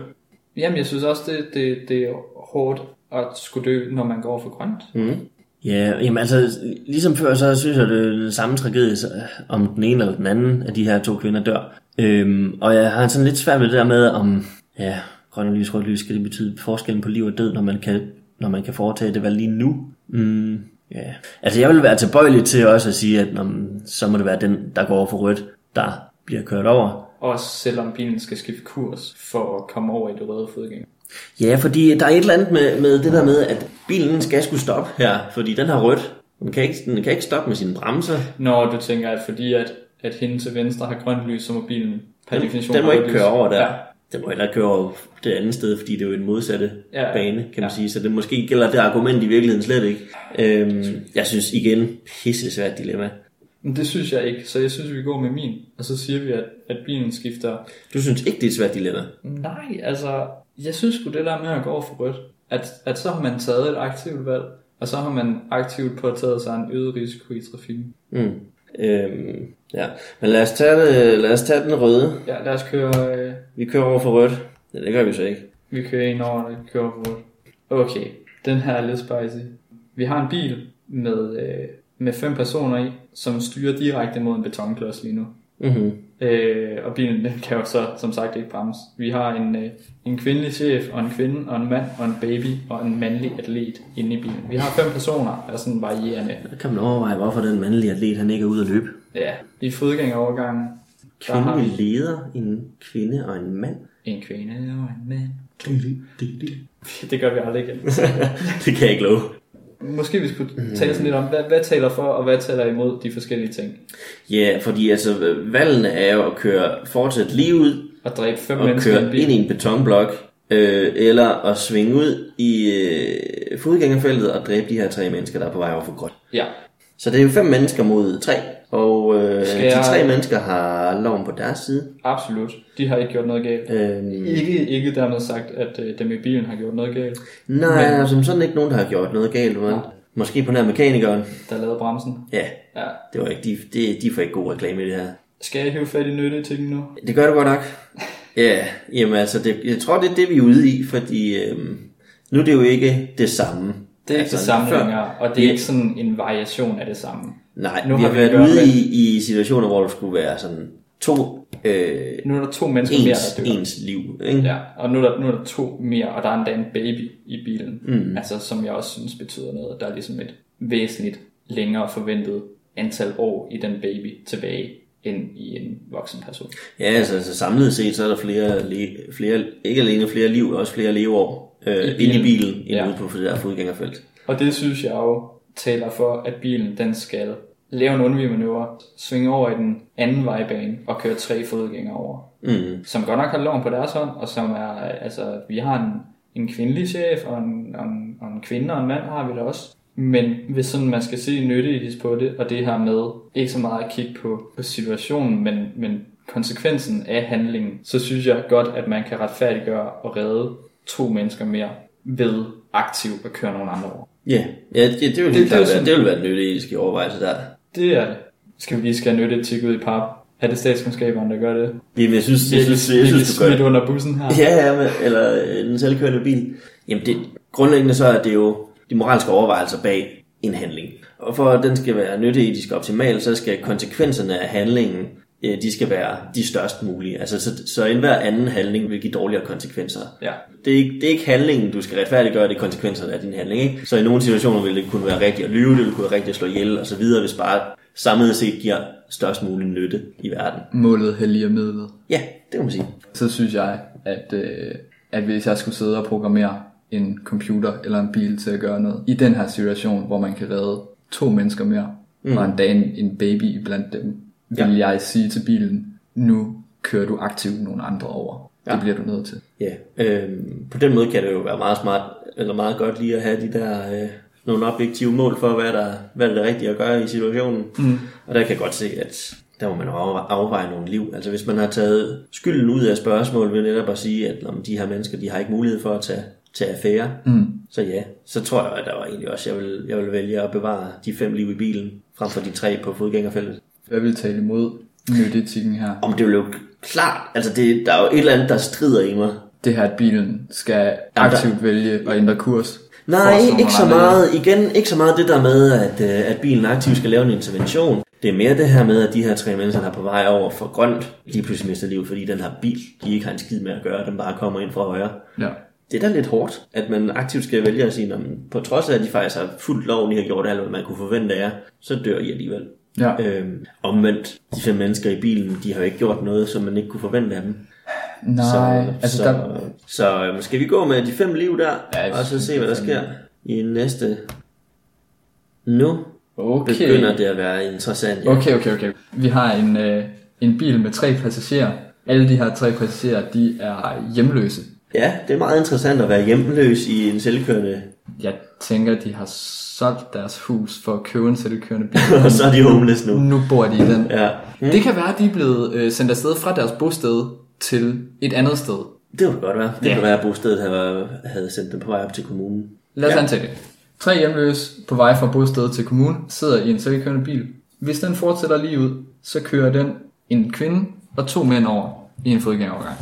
[SPEAKER 2] Jamen, jeg synes også, det, det, det er hårdt at skulle dø, når man går for grønt.
[SPEAKER 3] Mm. Ja, jamen altså, ligesom før, så synes jeg, det er den samme tragedie, så, om den ene eller den anden af de her to kvinder dør. Øhm, og jeg har sådan lidt svært ved det der med, om ja, grøn lys, rødt lys, skal det betyde forskellen på liv og død, når man kan, når man kan foretage det valg lige nu? Mm, ja. Altså, jeg vil være tilbøjelig til også at sige, at når, så må det være den, der går over for rødt, der bliver kørt over.
[SPEAKER 2] Også selvom bilen skal skifte kurs for at komme over i det røde fodgænger.
[SPEAKER 3] Ja, fordi der er et eller andet med, med det der med, at bilen skal skulle stoppe her, fordi den har rødt. Den kan ikke, den kan ikke stoppe med sine bremser.
[SPEAKER 2] Når du tænker, at fordi at, at hende til venstre har grønt lys, så må bilen per
[SPEAKER 3] Den,
[SPEAKER 2] definition
[SPEAKER 3] den må ikke køre over der.
[SPEAKER 2] Ja.
[SPEAKER 3] Den må heller ikke køre over det andet sted, fordi det er jo en modsatte
[SPEAKER 2] ja.
[SPEAKER 3] bane, kan man
[SPEAKER 2] ja.
[SPEAKER 3] sige. Så det måske gælder det argument i virkeligheden slet ikke. Øhm, jeg synes igen, pisse svært dilemma.
[SPEAKER 2] Men det synes jeg ikke, så jeg synes, vi går med min. Og så siger vi, at, at bilen skifter...
[SPEAKER 3] Du synes ikke, det er et svært dilemma?
[SPEAKER 2] Nej, altså, jeg synes sgu det der med at gå over for rødt, at, at så har man taget et aktivt valg, og så har man aktivt påtaget sig en øget risiko i trafikken.
[SPEAKER 3] Mm. Øhm, ja. Men lad os, tage lad os tage den røde.
[SPEAKER 2] Ja, lad os køre... Øh,
[SPEAKER 3] Vi kører over for rødt. Ja, det gør vi så ikke.
[SPEAKER 2] vi kører ind over det, kører over for rødt. Okay, den her er lidt spicy. Vi har en bil med, øh, med fem personer i, som styrer direkte mod en betonklods lige nu.
[SPEAKER 3] Mm-hmm.
[SPEAKER 2] Øh, og bilen den kan jo så som sagt ikke bremse. Vi har en, øh, en kvindelig chef, og en kvinde, og en mand, og en baby, og en mandlig atlet inde i bilen. Vi har fem personer, der er sådan varierende.
[SPEAKER 3] Der kan man overveje, hvorfor den mandlige atlet, han ikke er ude at løbe.
[SPEAKER 2] Ja, i fodgængerovergangen,
[SPEAKER 3] Kvindelig
[SPEAKER 2] vi
[SPEAKER 3] leder, en kvinde og en mand.
[SPEAKER 2] en kvinde og en mand. Det gør vi aldrig igen.
[SPEAKER 3] det kan jeg ikke love.
[SPEAKER 2] Måske vi skulle tale sådan lidt om, hvad, hvad taler for, og hvad taler imod de forskellige ting.
[SPEAKER 3] Ja, fordi altså, valgene er jo at køre fortsat lige ud,
[SPEAKER 2] At dræbe fem
[SPEAKER 3] og
[SPEAKER 2] mennesker i en
[SPEAKER 3] køre
[SPEAKER 2] bil.
[SPEAKER 3] ind i en betonblok, øh, eller at svinge ud i øh, fodgængerfeltet og dræbe de her tre mennesker, der er på vej over for grønt.
[SPEAKER 2] Ja,
[SPEAKER 3] Så det er jo fem mennesker mod tre, og øh,
[SPEAKER 2] Skal
[SPEAKER 3] de
[SPEAKER 2] jeg-
[SPEAKER 3] tre mennesker har loven på deres side.
[SPEAKER 2] absolut. De har ikke gjort noget galt.
[SPEAKER 3] Øhm,
[SPEAKER 2] Ikke, ikke dermed sagt, at øh, dem i bilen har gjort noget galt,
[SPEAKER 3] nej, men... som sådan ikke nogen, der har gjort noget galt. Men måske på nær mekanikeren.
[SPEAKER 2] der lavede bremsen.
[SPEAKER 3] Ja,
[SPEAKER 2] Ja.
[SPEAKER 3] det var ikke, de, de, de får ikke god reklame i det her.
[SPEAKER 2] Skal jeg hive fat i nyttetingen nu?
[SPEAKER 3] Det gør du godt nok. Ja, jamen altså, det, jeg tror, det er det, vi er ude i, fordi øhm, nu er det jo ikke det samme.
[SPEAKER 2] Det er ikke
[SPEAKER 3] Altså,
[SPEAKER 2] det samme
[SPEAKER 3] før-
[SPEAKER 2] længere, og det er ikke sådan en variation af det samme.
[SPEAKER 3] Nej,
[SPEAKER 2] Nu
[SPEAKER 3] vi
[SPEAKER 2] har
[SPEAKER 3] har
[SPEAKER 2] vi
[SPEAKER 3] været
[SPEAKER 2] at gøre
[SPEAKER 3] ude i, i situationer, hvor der skulle være sådan to øh,
[SPEAKER 2] Nu er der to mennesker mere,
[SPEAKER 3] ens,
[SPEAKER 2] der dør.
[SPEAKER 3] ens liv. Ikke?
[SPEAKER 2] Ja, og nu er, der, nu er der to mere, og der er endda en baby i bilen. Mm. Altså, som jeg også synes betyder noget. Der er ligesom et væsentligt længere forventet antal år i den baby tilbage, end i en voksen person.
[SPEAKER 3] Ja, altså, altså samlet set, så er der flere, le, flere ikke alene flere liv, også flere leveår øh,
[SPEAKER 2] I
[SPEAKER 3] inde i
[SPEAKER 2] bilen.
[SPEAKER 3] bilen, end
[SPEAKER 2] Ja.
[SPEAKER 3] ude på det der fodgængerfelt.
[SPEAKER 2] Og det synes jeg jo taler for, at bilen den skal
[SPEAKER 6] lave en undvigemanøvre, svinge over i den anden vejbane og køre tre fodgængere over.
[SPEAKER 3] Mm.
[SPEAKER 6] Som godt nok har loven på deres hånd, og som er, altså, vi har en, en kvindelig chef, og en, og, en, og en kvinde og en mand har vi da også. Men hvis sådan man skal se nytteetisk på det, og det her med ikke så meget at kigge på, på situationen, men, men konsekvensen af handlingen, så synes jeg godt, at man kan retfærdiggøre og redde to mennesker mere ved aktivt at køre nogle andre over.
[SPEAKER 3] Ja, ja det, det, vil,
[SPEAKER 6] Det-
[SPEAKER 3] det,
[SPEAKER 6] det
[SPEAKER 3] det,
[SPEAKER 6] sådan-
[SPEAKER 3] det vil være en overvejelse der.
[SPEAKER 6] Det er det. Skal vi lige skal nytte til ud i pap? Er det statskundskaberne, der gør det?
[SPEAKER 3] Jamen, jeg synes, jeg synes, jeg synes du gør
[SPEAKER 6] smidt under bussen her.
[SPEAKER 3] Ja, ja, men, eller øh, den selvkørende bil. Jamen, det, grundlæggende så er det jo de moralske overvejelser bag en handling. Og for at den skal være nytteetisk optimal, så skal konsekvenserne af handlingen, de skal være de størst mulige. Altså, så, så enhver anden handling vil give dårligere konsekvenser.
[SPEAKER 6] Ja.
[SPEAKER 3] Det er, ikke, det er ikke handlingen, du skal retfærdiggøre, det er konsekvenserne af din handling. Ikke? Så i nogle situationer vil det kunne være rigtigt at lyve, det vil kunne være rigtigt at slå ihjel og så videre, hvis bare samlet set giver størst mulig nytte i verden.
[SPEAKER 2] Målet helliger midlet.
[SPEAKER 3] Ja, det må man sige.
[SPEAKER 2] Så synes jeg, at, øh, at hvis jeg skulle sidde og programmere en computer eller en bil til at gøre noget, i den her situation, hvor man kan redde to mennesker mere, mm. og endda en, en baby blandt dem, vil
[SPEAKER 3] Ja.
[SPEAKER 2] jeg sige til bilen, nu kører du aktivt nogle andre over. Ja. Det bliver du nødt til.
[SPEAKER 3] Ja, øh, på den måde kan det jo være meget smart, eller meget godt lige at have de der øh, nogle objektive mål for, hvad der, hvad der er rigtigt at gøre i situationen. Mm. Og der kan jeg godt se, at der må man afveje, nogle liv. Altså hvis man har taget skylden ud af spørgsmålet ved netop at sige, at om de her mennesker, de har ikke mulighed for at tage, tage affære, mm. så ja, så tror jeg, at der var egentlig også, jeg vil, jeg vil vælge at bevare de fem liv i bilen, frem for de tre på fodgængerfeltet.
[SPEAKER 2] Hvad vil tale imod nytteetikken her?
[SPEAKER 3] Om det vil jo klart, altså det, der er jo et eller andet, der strider i mig.
[SPEAKER 2] Det her, at bilen skal aktivt vælge at ændre kurs.
[SPEAKER 3] Nej, ikke så meget. Igen, ikke så meget det der med, at, øh, at bilen aktivt skal lave en intervention. Det er mere det her med, at de her tre mennesker, der er på vej over for grønt, lige pludselig mister liv, fordi den her bil, de ikke har en skid med at gøre, den bare kommer ind fra højre.
[SPEAKER 2] Ja.
[SPEAKER 3] Det er da lidt hårdt, at man aktivt skal vælge at sige, at på trods af, at de faktisk har fuldt loven, de har gjort alt, hvad man kunne forvente af jer, så dør I alligevel.
[SPEAKER 2] Ja.
[SPEAKER 3] Øhm, omvendt, de fem mennesker i bilen, de har jo ikke gjort noget, som man ikke kunne forvente af dem.
[SPEAKER 2] Nej,
[SPEAKER 3] så,
[SPEAKER 2] altså
[SPEAKER 3] så,
[SPEAKER 2] der,
[SPEAKER 3] så øhm, skal vi gå med de fem liv der,
[SPEAKER 2] Ja,
[SPEAKER 3] og så se, hvad der
[SPEAKER 2] er
[SPEAKER 3] sker i næste. Nu
[SPEAKER 2] okay.
[SPEAKER 3] begynder det at være interessant. Ja.
[SPEAKER 2] Okay, okay, okay. Vi har en, øh, en bil med tre passagerer. Alle de her tre passagerer, de er hjemløse.
[SPEAKER 3] ja, det er meget interessant at være hjemløs i en selvkørende,
[SPEAKER 2] Jeg tænker, de har solgt deres hus for at købe en selvkørende bil.
[SPEAKER 3] og så er de homeless nu.
[SPEAKER 2] nu bor de i den.
[SPEAKER 3] Ja,
[SPEAKER 2] Mm. Det kan være, at de er blevet øh, sendt afsted fra deres bosted til et andet sted.
[SPEAKER 3] det kunne godt være. Det
[SPEAKER 2] Ja.
[SPEAKER 3] kunne være, at bostedet havde, havde sendt dem på vej op til kommunen.
[SPEAKER 2] Lad os
[SPEAKER 3] Ja.
[SPEAKER 2] antage det. Tre hjemløse på vej fra bosted til kommunen sidder i en selvkørende bil. Hvis den fortsætter lige ud, så kører den en kvinde og to mænd over i en fodgængerovergang.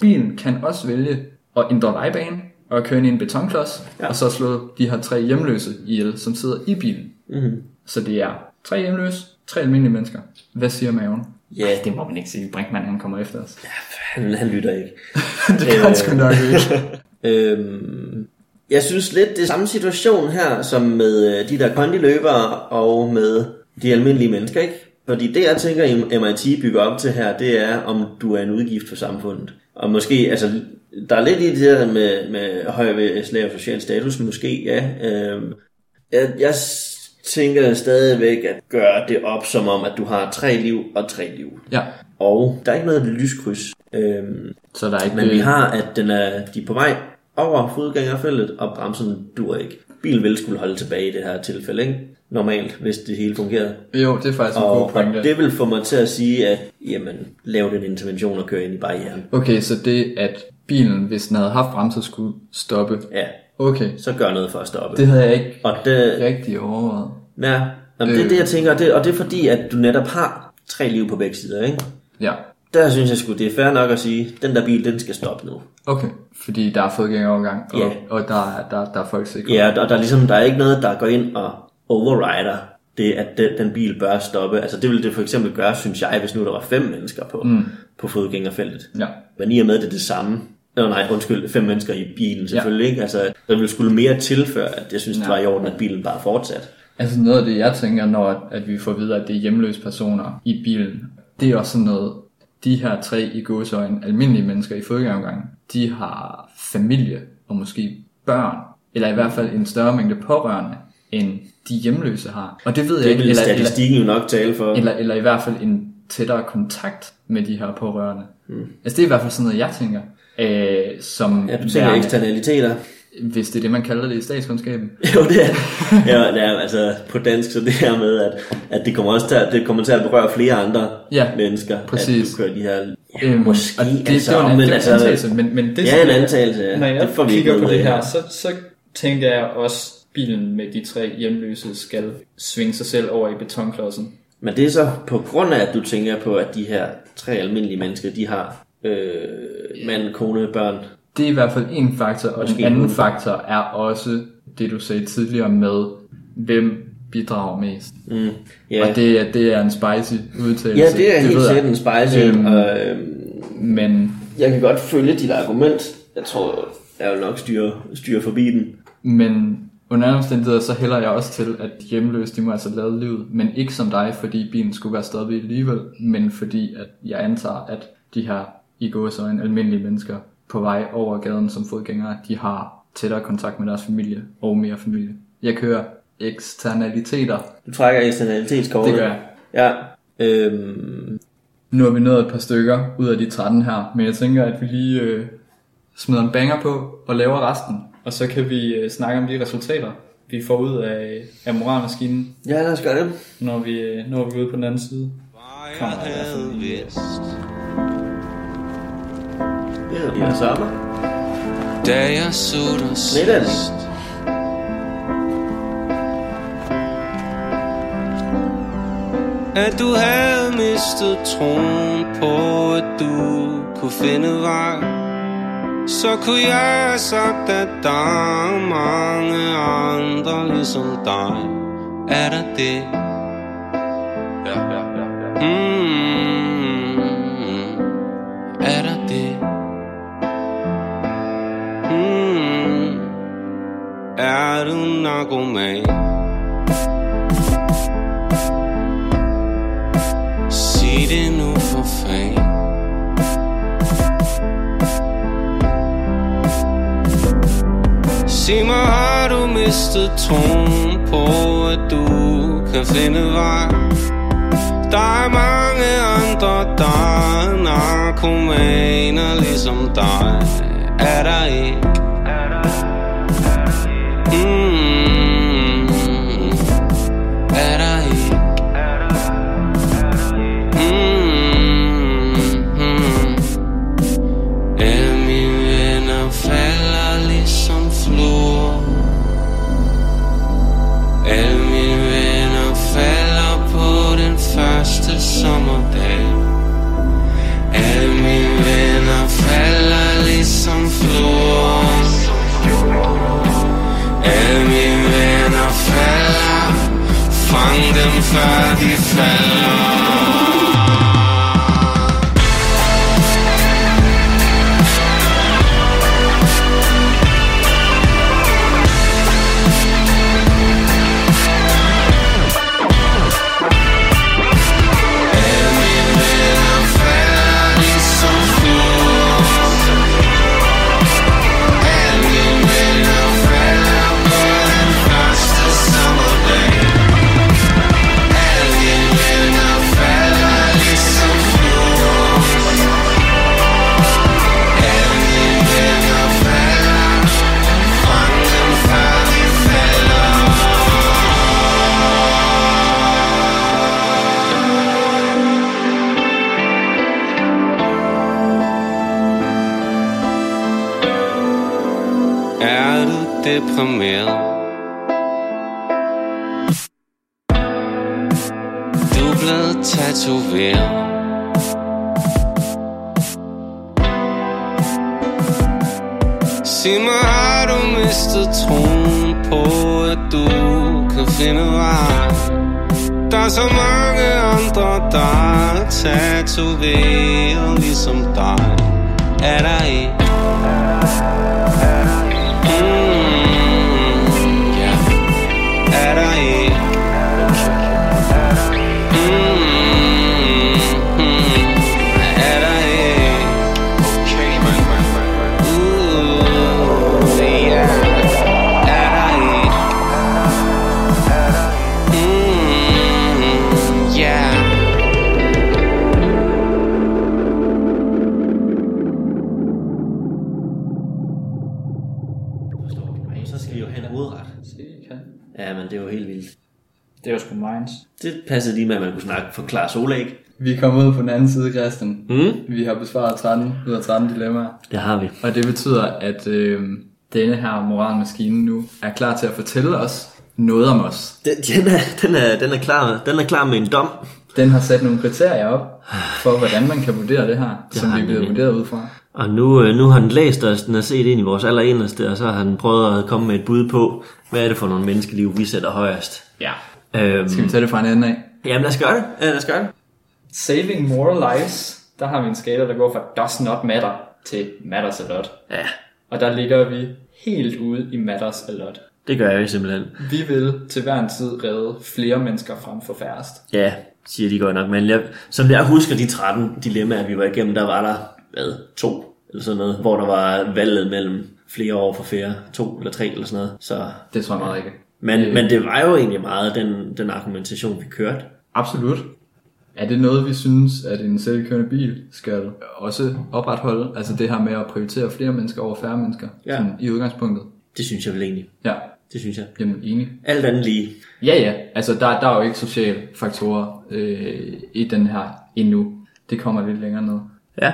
[SPEAKER 2] Bilen kan også vælge at ændre vejbane og køre ind i en betonklods,
[SPEAKER 3] Ja.
[SPEAKER 2] ja. og så slå de her tre hjemløse ihjel, som sidder i bilen.
[SPEAKER 3] Mm-hmm.
[SPEAKER 2] Så det er tre hjemløse, tre almindelige mennesker. Hvad siger maven?
[SPEAKER 3] Ja,
[SPEAKER 2] Det må man ikke sige. Brinkmann han kommer efter os.
[SPEAKER 3] han, han lytter ikke.
[SPEAKER 2] det kan han sgu nok ikke.
[SPEAKER 3] Øhm, jeg synes lidt, det er samme situation her, som med øh, de der kondiløbere og med de almindelige mennesker, ikke? Fordi det, jeg tænker, MIT bygger op til her, det er, om du er en udgift for samfundet. Og måske, altså, der er lidt i det der med, med høj slag og social status, måske, ja. Øhm, jeg, jeg tænker stadigvæk at gøre det op, som om, at du har tre liv og tre liv.
[SPEAKER 2] ja,
[SPEAKER 3] Og der er ikke noget lyskryds. Øhm,
[SPEAKER 2] så der er ikke...
[SPEAKER 3] men vi har, at den er, de er på vej over fodgængerfeltet, og bremsen dur ikke. Bilen vil skulle holde tilbage i det her tilfælde, ikke? Normalt, hvis det hele fungerede.
[SPEAKER 2] Jo, det er faktisk en
[SPEAKER 3] Og,
[SPEAKER 2] god
[SPEAKER 3] og
[SPEAKER 2] pointe.
[SPEAKER 3] det vil få mig til at sige, at jamen, lav den intervention og kør ind i barrieren.
[SPEAKER 2] Okay, så det, at bilen, hvis den havde haft bremser, skulle stoppe.
[SPEAKER 3] Ja,
[SPEAKER 2] Okay,
[SPEAKER 3] så gør noget for at stoppe.
[SPEAKER 2] det havde jeg ikke
[SPEAKER 3] Og det,
[SPEAKER 2] rigtig overvejet.
[SPEAKER 3] ja, jamen, det er
[SPEAKER 2] Øh.
[SPEAKER 3] det, jeg tænker, og det, og det er fordi, at du netop har tre liv på begge sider, ikke?
[SPEAKER 2] Ja,
[SPEAKER 3] Der synes jeg sgu, det er fair nok at sige, den der bil, den skal stoppe nu.
[SPEAKER 2] okay. Fordi der er fodgængerovergang, og,
[SPEAKER 3] Ja.
[SPEAKER 2] og der, er, der, der er folk sikre.
[SPEAKER 3] Ja, og der er ligesom, der er ikke noget, der går ind og overrider det, at den, den bil bør stoppe. Altså det ville det for eksempel gøre, synes jeg, hvis nu der var fem mennesker på, mm. på fodgængerfeltet.
[SPEAKER 2] ja.
[SPEAKER 3] Men i og med, det er det samme, Nå, nej, undskyld, fem mennesker i bilen selvfølgelig, ja. ikke? Altså, der ville skulle mere tilføre, at jeg synes, det
[SPEAKER 2] Ja.
[SPEAKER 3] var i orden, at bilen bare fortsat.
[SPEAKER 2] Altså noget af det, jeg tænker, når at vi får videre, at det er hjemløse personer i bilen, det er også sådan noget, de her tre i gåsøjne almindelige mennesker i fodgængerovergangen, de har familie og måske børn, eller i hvert fald en større mængde pårørende end de hjemløse har. Og det ved jeg
[SPEAKER 3] Det
[SPEAKER 2] ikke.
[SPEAKER 3] vil
[SPEAKER 2] Eller, eller,
[SPEAKER 3] statistikken jo nok tale for.
[SPEAKER 2] eller, eller i hvert fald en tættere kontakt med de her pårørende. Mm. Altså det er i hvert fald sådan noget, jeg tænker. Øh, som
[SPEAKER 3] Ja, du tænker
[SPEAKER 2] værende-
[SPEAKER 3] eksternaliteter.
[SPEAKER 2] hvis det er det, man kalder det i statskundskaben.
[SPEAKER 3] Jo, det er, ja, det er altså på dansk, så det her med, at, at det kommer også til at, det kommer til at berøre flere andre
[SPEAKER 2] Ja,
[SPEAKER 3] mennesker.
[SPEAKER 2] præcis.
[SPEAKER 3] At du kører de her, ja,
[SPEAKER 2] Øhm,
[SPEAKER 3] måske,
[SPEAKER 2] det,
[SPEAKER 3] altså,
[SPEAKER 2] det var en,
[SPEAKER 3] men
[SPEAKER 2] det var en
[SPEAKER 3] altså,
[SPEAKER 2] antagelse, men, men det,
[SPEAKER 3] Ja, en antagelse, ja.
[SPEAKER 7] Når jeg
[SPEAKER 3] det får vi
[SPEAKER 7] kigger på det her, så, så tænker jeg også, bilen med de tre hjemløse skal svinge sig selv over i betonklodsen.
[SPEAKER 3] Men det er så på grund af, at du tænker på, at de her tre almindelige mennesker, de har øh, mand, kone, børn.
[SPEAKER 2] det er i hvert fald en faktor, og
[SPEAKER 3] Måske
[SPEAKER 2] den anden
[SPEAKER 3] en-
[SPEAKER 2] faktor er også det, du sagde tidligere med, hvem bidrager mest.
[SPEAKER 3] Mm, ja.
[SPEAKER 2] Og det, er- det er en spicy udtalelse.
[SPEAKER 3] ja, det er helt
[SPEAKER 2] ved jeg.
[SPEAKER 3] sikkert en spicy.
[SPEAKER 2] Øhm,
[SPEAKER 3] og, øh,
[SPEAKER 2] Men,
[SPEAKER 3] jeg kan godt følge dit argument. Jeg tror, jeg vil nok styre, styre forbi den.
[SPEAKER 2] men under andre omstændigheder, så hælder jeg også til, at hjemløse, de må altså lade livet, men ikke som dig, fordi bilen skulle være stadig alligevel, men fordi, at jeg antager, at de her i gåsøjne almindelige mennesker på vej over gaden som fodgængere, de har tættere kontakt med deres familie og mere familie. Jeg kører eksternaliteter.
[SPEAKER 3] Du trækker eksternalitetskortet.
[SPEAKER 2] Det gør jeg.
[SPEAKER 3] Ja. Øhm,
[SPEAKER 2] Nu har vi nået et par stykker ud af de 13 her, men jeg tænker, at vi lige øh, smider en banger på og laver resten.
[SPEAKER 7] Og så kan vi øh, snakke om de resultater, vi får ud af, af moralmaskinen,
[SPEAKER 3] ja, lad os gøre det.
[SPEAKER 7] når vi, øh, når vi er ude på den anden side.
[SPEAKER 8] Jeg havde vidst,
[SPEAKER 3] Det bliver sommer.
[SPEAKER 8] da jeg så dig sidst. At du havde mistet troen på, at du kunne finde vej Så kunne jeg have sagt, at der er mange andre ligesom dig Er der det? Ja, ja, ja, ja. Mm, er der det? Mm, er du narkoman? Sig det nu for fanden Sig mig, har du mistet troen på, at du kan finde vej? Der er mange andre, der er narkomaner ligesom dig Er der ikke? Deprimeret? Du er blevet tatoveret Sig mig, har du mistet troen på, at du kan finde vej? Der er så mange andre, der er tatoveret ligesom dig Er der ikke?
[SPEAKER 3] Det passede lige med, at man kunne snakke for klar solæg.
[SPEAKER 5] Vi er kommet ud på den anden side, Christian.
[SPEAKER 3] Mm.
[SPEAKER 5] Vi har besvaret 13 ud af 13 dilemmaer.
[SPEAKER 3] Det har vi.
[SPEAKER 5] Og det betyder, at øh, denne her moralmaskine nu er klar til at fortælle os noget om os.
[SPEAKER 3] Den, den, er, den, er, den, er klar, den er klar med en dom.
[SPEAKER 5] Den har sat nogle kriterier op for, hvordan man kan vurdere det her, det som vi er
[SPEAKER 3] den.
[SPEAKER 5] vurderet ud fra.
[SPEAKER 3] Og nu, øh, nu har den læst os, den har set ind i vores allerinderste, og så har den prøvet at komme med et bud på, hvad er det for nogle menneskeliv, vi sætter højest.
[SPEAKER 5] Ja.
[SPEAKER 3] Øhm,
[SPEAKER 5] Skal vi tage det fra en ende af?
[SPEAKER 3] jamen lad os gøre det. Ja, lad os gøre det.
[SPEAKER 2] Saving more lives, der har vi en skala, der går fra does not matter til matters a lot.
[SPEAKER 3] Ja,
[SPEAKER 2] Og der ligger vi helt ude i matters a lot.
[SPEAKER 3] det gør jeg simpelthen.
[SPEAKER 2] Vi vil til hver en tid redde flere mennesker frem for færrest.
[SPEAKER 3] Ja, siger de godt nok. Men jeg, som jeg husker de 13 dilemmaer, vi var igennem, der var der, hvad, to eller sådan noget, hvor der var valget mellem flere år for flere, to eller tre eller sådan noget. Så,
[SPEAKER 5] Det tror jeg meget ikke.
[SPEAKER 3] Men,
[SPEAKER 5] Øh.
[SPEAKER 3] men det var jo egentlig meget den, den argumentation, vi kørte.
[SPEAKER 5] Absolut. Er det noget, vi synes, at en selvkørende bil skal også opretholde? Altså det her med at prioritere flere mennesker over færre mennesker?
[SPEAKER 3] Ja.
[SPEAKER 5] Sådan i udgangspunktet?
[SPEAKER 3] Det synes jeg vel egentlig.
[SPEAKER 5] Ja,
[SPEAKER 3] Det synes jeg.
[SPEAKER 5] jamen enig.
[SPEAKER 3] Alt andet lige.
[SPEAKER 5] Ja, ja. Altså der, der er jo ikke sociale faktorer øh, i den her endnu. Det kommer lidt længere ned.
[SPEAKER 3] Ja,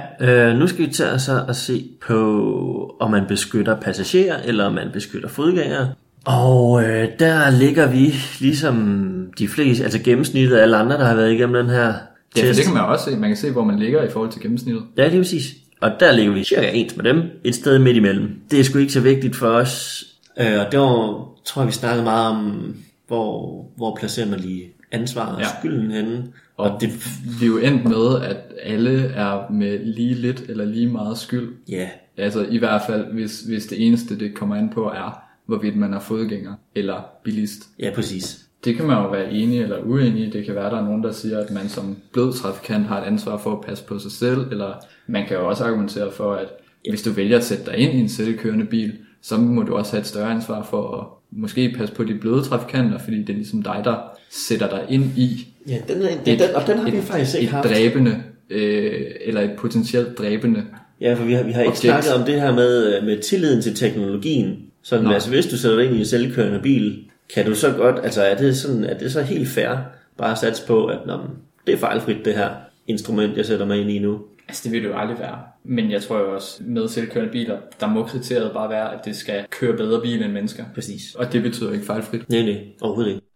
[SPEAKER 3] øh, nu skal vi tage os og se på, om man beskytter passagerer, eller om man beskytter fodgængere. Og øh, der ligger vi, ligesom de fleste, altså gennemsnittet af alle andre, der har været igennem den her
[SPEAKER 5] Ja,
[SPEAKER 3] test.
[SPEAKER 5] det kan man også se. Man kan se, hvor man ligger i forhold til gennemsnittet.
[SPEAKER 3] Ja, lige præcis. Og der ligger vi cirka ens med dem, et sted midt imellem. Det er sgu ikke så vigtigt for os. Øh, og det var, tror jeg, vi snakkede meget om, hvor, hvor placerer man lige ansvaret og
[SPEAKER 5] Ja.
[SPEAKER 3] skylden henne.
[SPEAKER 5] Og
[SPEAKER 3] Og det,
[SPEAKER 5] vi er jo endt med, at alle er med lige lidt eller lige meget skyld.
[SPEAKER 3] ja,
[SPEAKER 5] Altså i hvert fald, hvis, hvis det eneste, det kommer an på, er, hvorvidt man er fodgænger eller bilist.
[SPEAKER 3] ja, præcis.
[SPEAKER 5] Det kan man jo være enig eller uenig i. Det kan være, der er nogen, der siger, at man som blød trafikant har et ansvar for at passe på sig selv. Eller man kan jo også argumentere for, at hvis du vælger at sætte dig ind i en selvkørende bil, så må du også have et større ansvar for at måske passe på de bløde trafikanter, fordi det er ligesom dig, der sætter dig ind i
[SPEAKER 3] Ja, den, den, den, og den har vi faktisk ikke
[SPEAKER 5] et
[SPEAKER 3] haft.
[SPEAKER 5] dræbende, øh, eller et potentielt dræbende.
[SPEAKER 3] Ja, for vi har, vi har ikke
[SPEAKER 5] Objekt.
[SPEAKER 3] snakket om det her med, øh, med tilliden til teknologien. Sådan,
[SPEAKER 5] Nej.
[SPEAKER 3] altså, hvis du sætter dig ind i en selvkørende bil, kan du så godt, altså er det, sådan, er det så helt fair bare at satse på, at nå, det er fejlfrit det her instrument, jeg sætter mig ind i nu.
[SPEAKER 2] Altså det vil det jo aldrig være. Men jeg tror jo også, med selvkørende biler, der må kriteriet bare være, at det skal køre bedre bil end mennesker.
[SPEAKER 3] Præcis.
[SPEAKER 5] Og det betyder ikke fejlfrit.
[SPEAKER 3] Nej, nej, overhovedet ikke.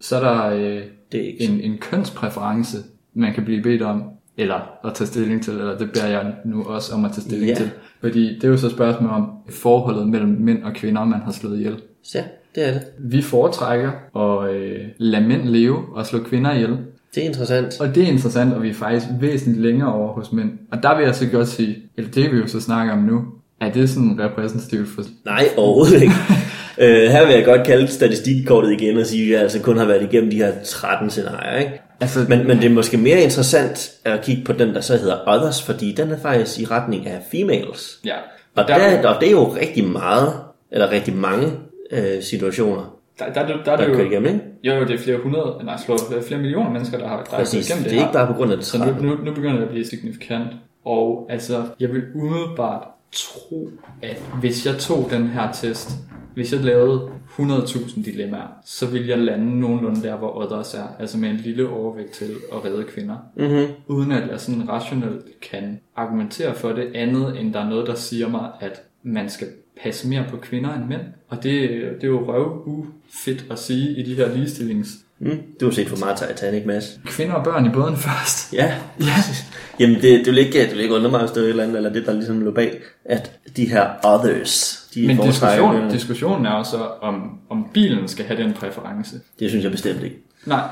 [SPEAKER 5] Så er der øh,
[SPEAKER 3] Det er ikke
[SPEAKER 5] en, en kønspræference, man kan blive bedt om, eller at tage stilling til, eller det beder jeg nu også om at tage stilling
[SPEAKER 3] Ja.
[SPEAKER 5] til. Fordi det er jo så et spørgsmål om forholdet mellem mænd og kvinder, man har slået ihjel.
[SPEAKER 3] Ja, det er det.
[SPEAKER 5] Vi foretrækker at øh, lade mænd leve og slå kvinder ihjel.
[SPEAKER 3] Det er interessant.
[SPEAKER 5] Og det er interessant, og vi er faktisk væsentligt længere over hos mænd. Og der vil jeg så godt sige, eller det vi jo så snakker om nu, er det sådan repræsentativt for...
[SPEAKER 3] Nej, overhovedet ikke. øh, her vil jeg godt kalde statistikkortet igen og sige, at jeg altså kun har været igennem de her 13 scenarier. Ikke?
[SPEAKER 5] Altså,
[SPEAKER 3] Men, men det er måske mere interessant at kigge på den, der så hedder Others, fordi den er faktisk i retning af females.
[SPEAKER 2] Ja.
[SPEAKER 3] Og, der, der, og det er jo rigtig meget, eller rigtig mange øh, situationer,
[SPEAKER 2] Der, der, der, der,
[SPEAKER 3] der
[SPEAKER 2] er det jo,
[SPEAKER 3] igennem, ikke?
[SPEAKER 2] jo, jo, det er flere hundrede, nej, slå, flere millioner mennesker, der har der er
[SPEAKER 3] Præcis.
[SPEAKER 2] igennem
[SPEAKER 3] Det
[SPEAKER 2] det,
[SPEAKER 3] er ikke bare på grund af det
[SPEAKER 2] Så nu, nu, nu begynder det at blive signifikant. Og altså, jeg vil umiddelbart tro, at hvis jeg tog den her test, hvis jeg lavede 100.000 dilemmaer, så ville jeg lande nogenlunde der, hvor others er. Altså med en lille overvægt til at redde kvinder.
[SPEAKER 3] Mm-hmm.
[SPEAKER 2] Uden at jeg sådan rationelt kan argumentere for det andet, end der er noget, der siger mig, at man skal passe mere på kvinder end mænd. Og det, det er jo røv ufedt at sige i de her ligestillings...
[SPEAKER 3] Mm. Du har set for meget Titanic, Mads.
[SPEAKER 5] kvinder og børn i båden først.
[SPEAKER 3] Ja, ja. Jamen, det, det, vil ikke, det vil ikke undre mig, hvis det er et eller andet, eller det, der ligesom lå bag, at de her others, de
[SPEAKER 2] Men diskussion, diskussionen er jo så, om, om bilen skal have den præference.
[SPEAKER 3] Det synes jeg bestemt ikke.
[SPEAKER 2] Nej,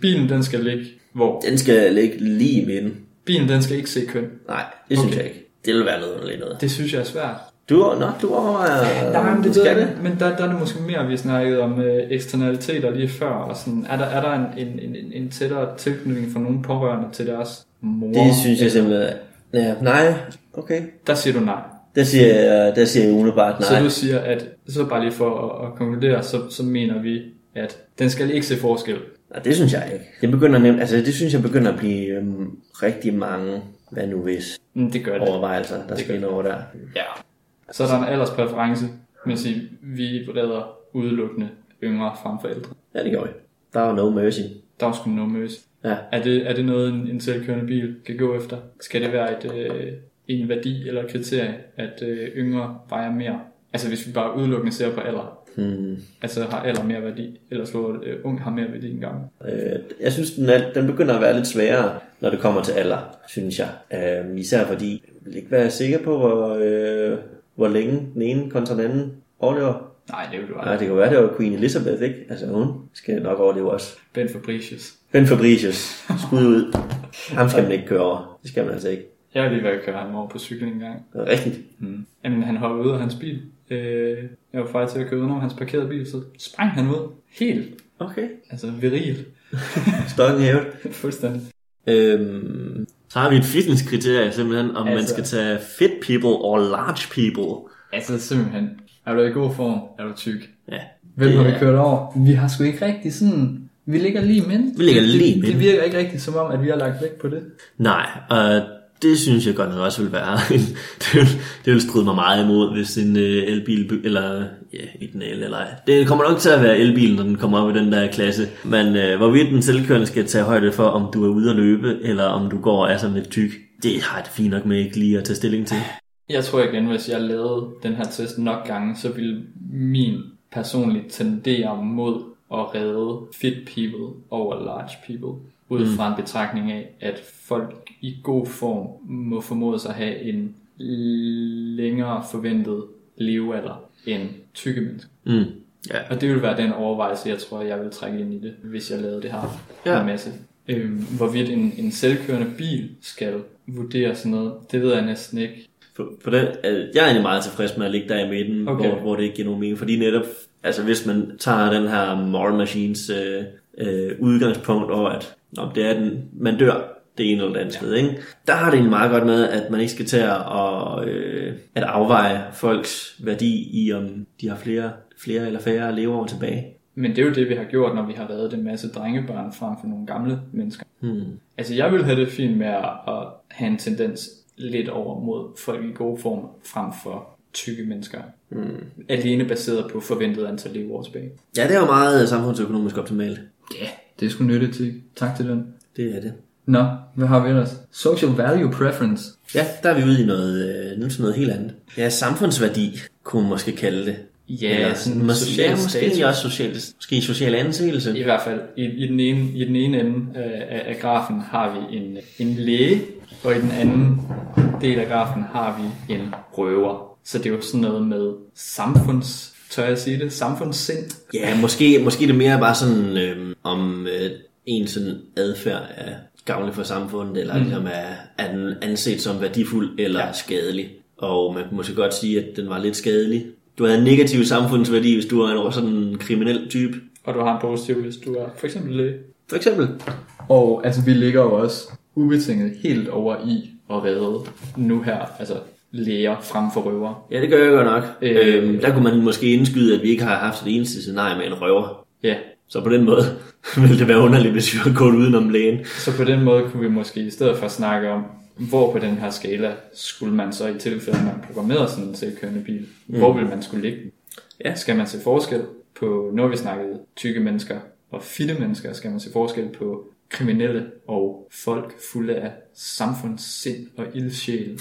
[SPEAKER 2] bilen den skal ligge hvor?
[SPEAKER 3] Den skal ligge lige i midten.
[SPEAKER 2] Bilen den skal ikke se køn.
[SPEAKER 3] Nej, det synes
[SPEAKER 2] Okay.
[SPEAKER 3] jeg ikke. Det vil være noget underligt noget.
[SPEAKER 2] Det synes jeg er svært.
[SPEAKER 3] Du, nå, du overvejer...
[SPEAKER 2] Nej, men det
[SPEAKER 3] skal
[SPEAKER 2] jeg, men der, der er det måske mere, vi snakkede om øh, eksternaliteter lige før. Og sådan, er der, er der en, en, en, en tættere tilknytning fra nogle pårørende til deres mor?
[SPEAKER 3] Det synes jeg simpelthen... Ja, nej, okay.
[SPEAKER 2] Der siger du nej.
[SPEAKER 3] Der siger jeg, der siger jeg umiddelbart nej.
[SPEAKER 2] Så du siger, at så bare lige for at, at konkludere, så, så mener vi, at den skal ikke se forskel.
[SPEAKER 3] Nej, det synes jeg ikke. Det begynder nemt, altså det synes jeg begynder at blive øhm, rigtig mange, hvad nu hvis,
[SPEAKER 2] Men det gør det.
[SPEAKER 3] overvejelser, der
[SPEAKER 2] Det
[SPEAKER 3] ind over der.
[SPEAKER 2] Ja. Så er der en alderspræference. Men sige, vi redder udelukkende yngre frem for ældre.
[SPEAKER 3] Ja, det gjorde vi. Der var no mercy.
[SPEAKER 2] Der var sgu no mercy.
[SPEAKER 3] Ja.
[SPEAKER 2] Er det, er det noget, en, en selvkørende bil kan gå efter? Skal det være et, øh, en værdi eller et kriterie, at øh, yngre vejer mere? Altså hvis vi bare udelukkende ser på alder.
[SPEAKER 3] Hmm.
[SPEAKER 2] Altså har alder mere værdi, eller så øh, ung har mere værdi gammel.
[SPEAKER 3] Øh, jeg synes, den, er, den begynder at være lidt sværere, når det kommer til alder, synes jeg. Øh, især fordi, jeg vil ikke være sikker på, hvor, øh, hvor længe den ene kontra den anden overlever.
[SPEAKER 2] Nej, det er jo du
[SPEAKER 3] Nej, det kan være, det var Queen Elizabeth, ikke? Altså, hun skal nok overleve også.
[SPEAKER 2] Ben Fabricius.
[SPEAKER 3] Ben Fabricius, skud ud. Ham skal man ikke køre over. Det skal man altså ikke.
[SPEAKER 2] Jeg har lige været at køre ham over på cykel en gang.
[SPEAKER 3] Det er rigtigt.
[SPEAKER 2] Mm. Jamen, han hoppede ud af hans bil. Øh, jeg var faktisk til at køre udenom hans parkerede bil, så sprang han ud. Helt.
[SPEAKER 3] Okay.
[SPEAKER 2] Altså, viril.
[SPEAKER 3] Stokken hævet.
[SPEAKER 2] Fuldstændig.
[SPEAKER 3] Øhm, så har vi et fitnesskriterie simpelthen, om altså. man skal tage fit people or large people.
[SPEAKER 2] Altså, simpelthen. Er du i god form? Er du tyk?
[SPEAKER 3] Ja.
[SPEAKER 2] Hvem
[SPEAKER 3] Det
[SPEAKER 2] har vi kørt over? Vi har sgu ikke rigtig sådan... Vi ligger lige midt.
[SPEAKER 3] Vi ligger
[SPEAKER 2] Det-
[SPEAKER 3] lige
[SPEAKER 2] det,
[SPEAKER 3] midt.
[SPEAKER 2] det virker ikke rigtigt som om, at vi har lagt vægt på det.
[SPEAKER 3] Nej, og det synes jeg godt nok også vil være. det, vil, det vil stride mig meget imod, hvis en øh, elbil, eller ja, ikke en el eller ej. Det kommer nok til at være elbilen, når den kommer op i den der klasse. Men øh, hvorvidt den selvkørende skal tage højde for, om du er ude at løbe, eller om du går og er sådan lidt tyk, det har jeg det fint nok med ikke lige at tage stilling til.
[SPEAKER 2] Jeg tror igen, hvis jeg lavede den her test nok gange, så ville min personligt tendere mod at redde fit people over large people. Ud fra en betragtning af, at folk i god form må formodes at have en længere forventet levealder end tykke mennesker.
[SPEAKER 3] Mm. Ja.
[SPEAKER 2] Og det vil være den overvejelse, jeg tror, jeg vil trække ind i det, hvis jeg lavede det her
[SPEAKER 3] Ja.
[SPEAKER 2] en masse. Øhm, hvorvidt en, en selvkørende bil skal vurdere sådan noget, det ved jeg næsten ikke.
[SPEAKER 3] For, for den, jeg er egentlig meget tilfreds med at ligge der i midten. Okay. hvor, hvor det ikke giver nogen mening. Fordi netop, altså hvis man tager den her Moral Machines øh, øh, udgangspunkt over, at nå, det er den, man dør det ene eller det andet ja. sted, ikke? der har det egentlig meget godt med, at man ikke skal til at, og, øh, at afveje folks værdi i, om de har flere, flere eller færre leveår tilbage.
[SPEAKER 2] Men det er jo det, vi har gjort, når vi har reddet en masse drengebørn frem for nogle gamle mennesker.
[SPEAKER 3] Hmm.
[SPEAKER 2] Altså, jeg vil have det fint med at have en tendens lidt over mod folk i god form frem for tykke mennesker. Mm. Alene baseret på forventet antal leveår tilbage.
[SPEAKER 3] Ja, det er jo meget samfundsøkonomisk optimalt.
[SPEAKER 2] Ja, det er sgu nyttigt, til. Tak til den.
[SPEAKER 3] Det er det.
[SPEAKER 2] Nå, hvad har vi ellers? Social value preference.
[SPEAKER 3] Ja, der er vi ude i noget, øh, til noget helt andet. Ja, samfundsværdi kunne man måske kalde det.
[SPEAKER 2] Ja,
[SPEAKER 3] Eller
[SPEAKER 2] sådan
[SPEAKER 3] måske,
[SPEAKER 2] social
[SPEAKER 3] ja, måske
[SPEAKER 2] status.
[SPEAKER 3] også social, måske social anseelse.
[SPEAKER 2] I hvert fald, i, i, den, ene, i den ene ende af, af, af grafen har vi en, en læge, og i den anden del af grafen har vi en røver. Så det er jo sådan noget med samfunds, tør jeg sige det, samfundssind.
[SPEAKER 3] Ja, måske, måske det mere bare sådan, øh, om øh, en sådan adfærd er gavnlig for samfundet, eller mm. ligesom er, er den anset som værdifuld eller ja. skadelig. Og man kunne måske godt sige, at den var lidt skadelig. Du havde en negativ samfundsværdi, hvis du var en sådan en kriminel type.
[SPEAKER 2] Og du har en positiv, hvis du er for eksempel læge.
[SPEAKER 3] For eksempel.
[SPEAKER 2] Og altså, vi ligger jo også ubetinget helt over i at redde nu her, altså læger frem for røver.
[SPEAKER 3] Ja, det gør jeg godt nok. Øh,
[SPEAKER 2] Øh,
[SPEAKER 3] øhm, der kunne man måske indskyde, at vi ikke har haft det eneste scenarie med en røver.
[SPEAKER 2] Ja,
[SPEAKER 3] Så på den måde ville det være underligt, hvis vi var gået udenom lægen.
[SPEAKER 2] så på den måde kunne vi måske i stedet for snakke om, hvor på den her skala skulle man så i tilfælde, at man programmerede sådan en selvkørende bil, mm. hvor vil man skulle ligge?
[SPEAKER 3] Ja.
[SPEAKER 2] Skal man se forskel på, nu har vi snakket tykke mennesker og fitte mennesker, skal man se forskel på kriminelle og folk fulde af samfundssind og ildsjæl.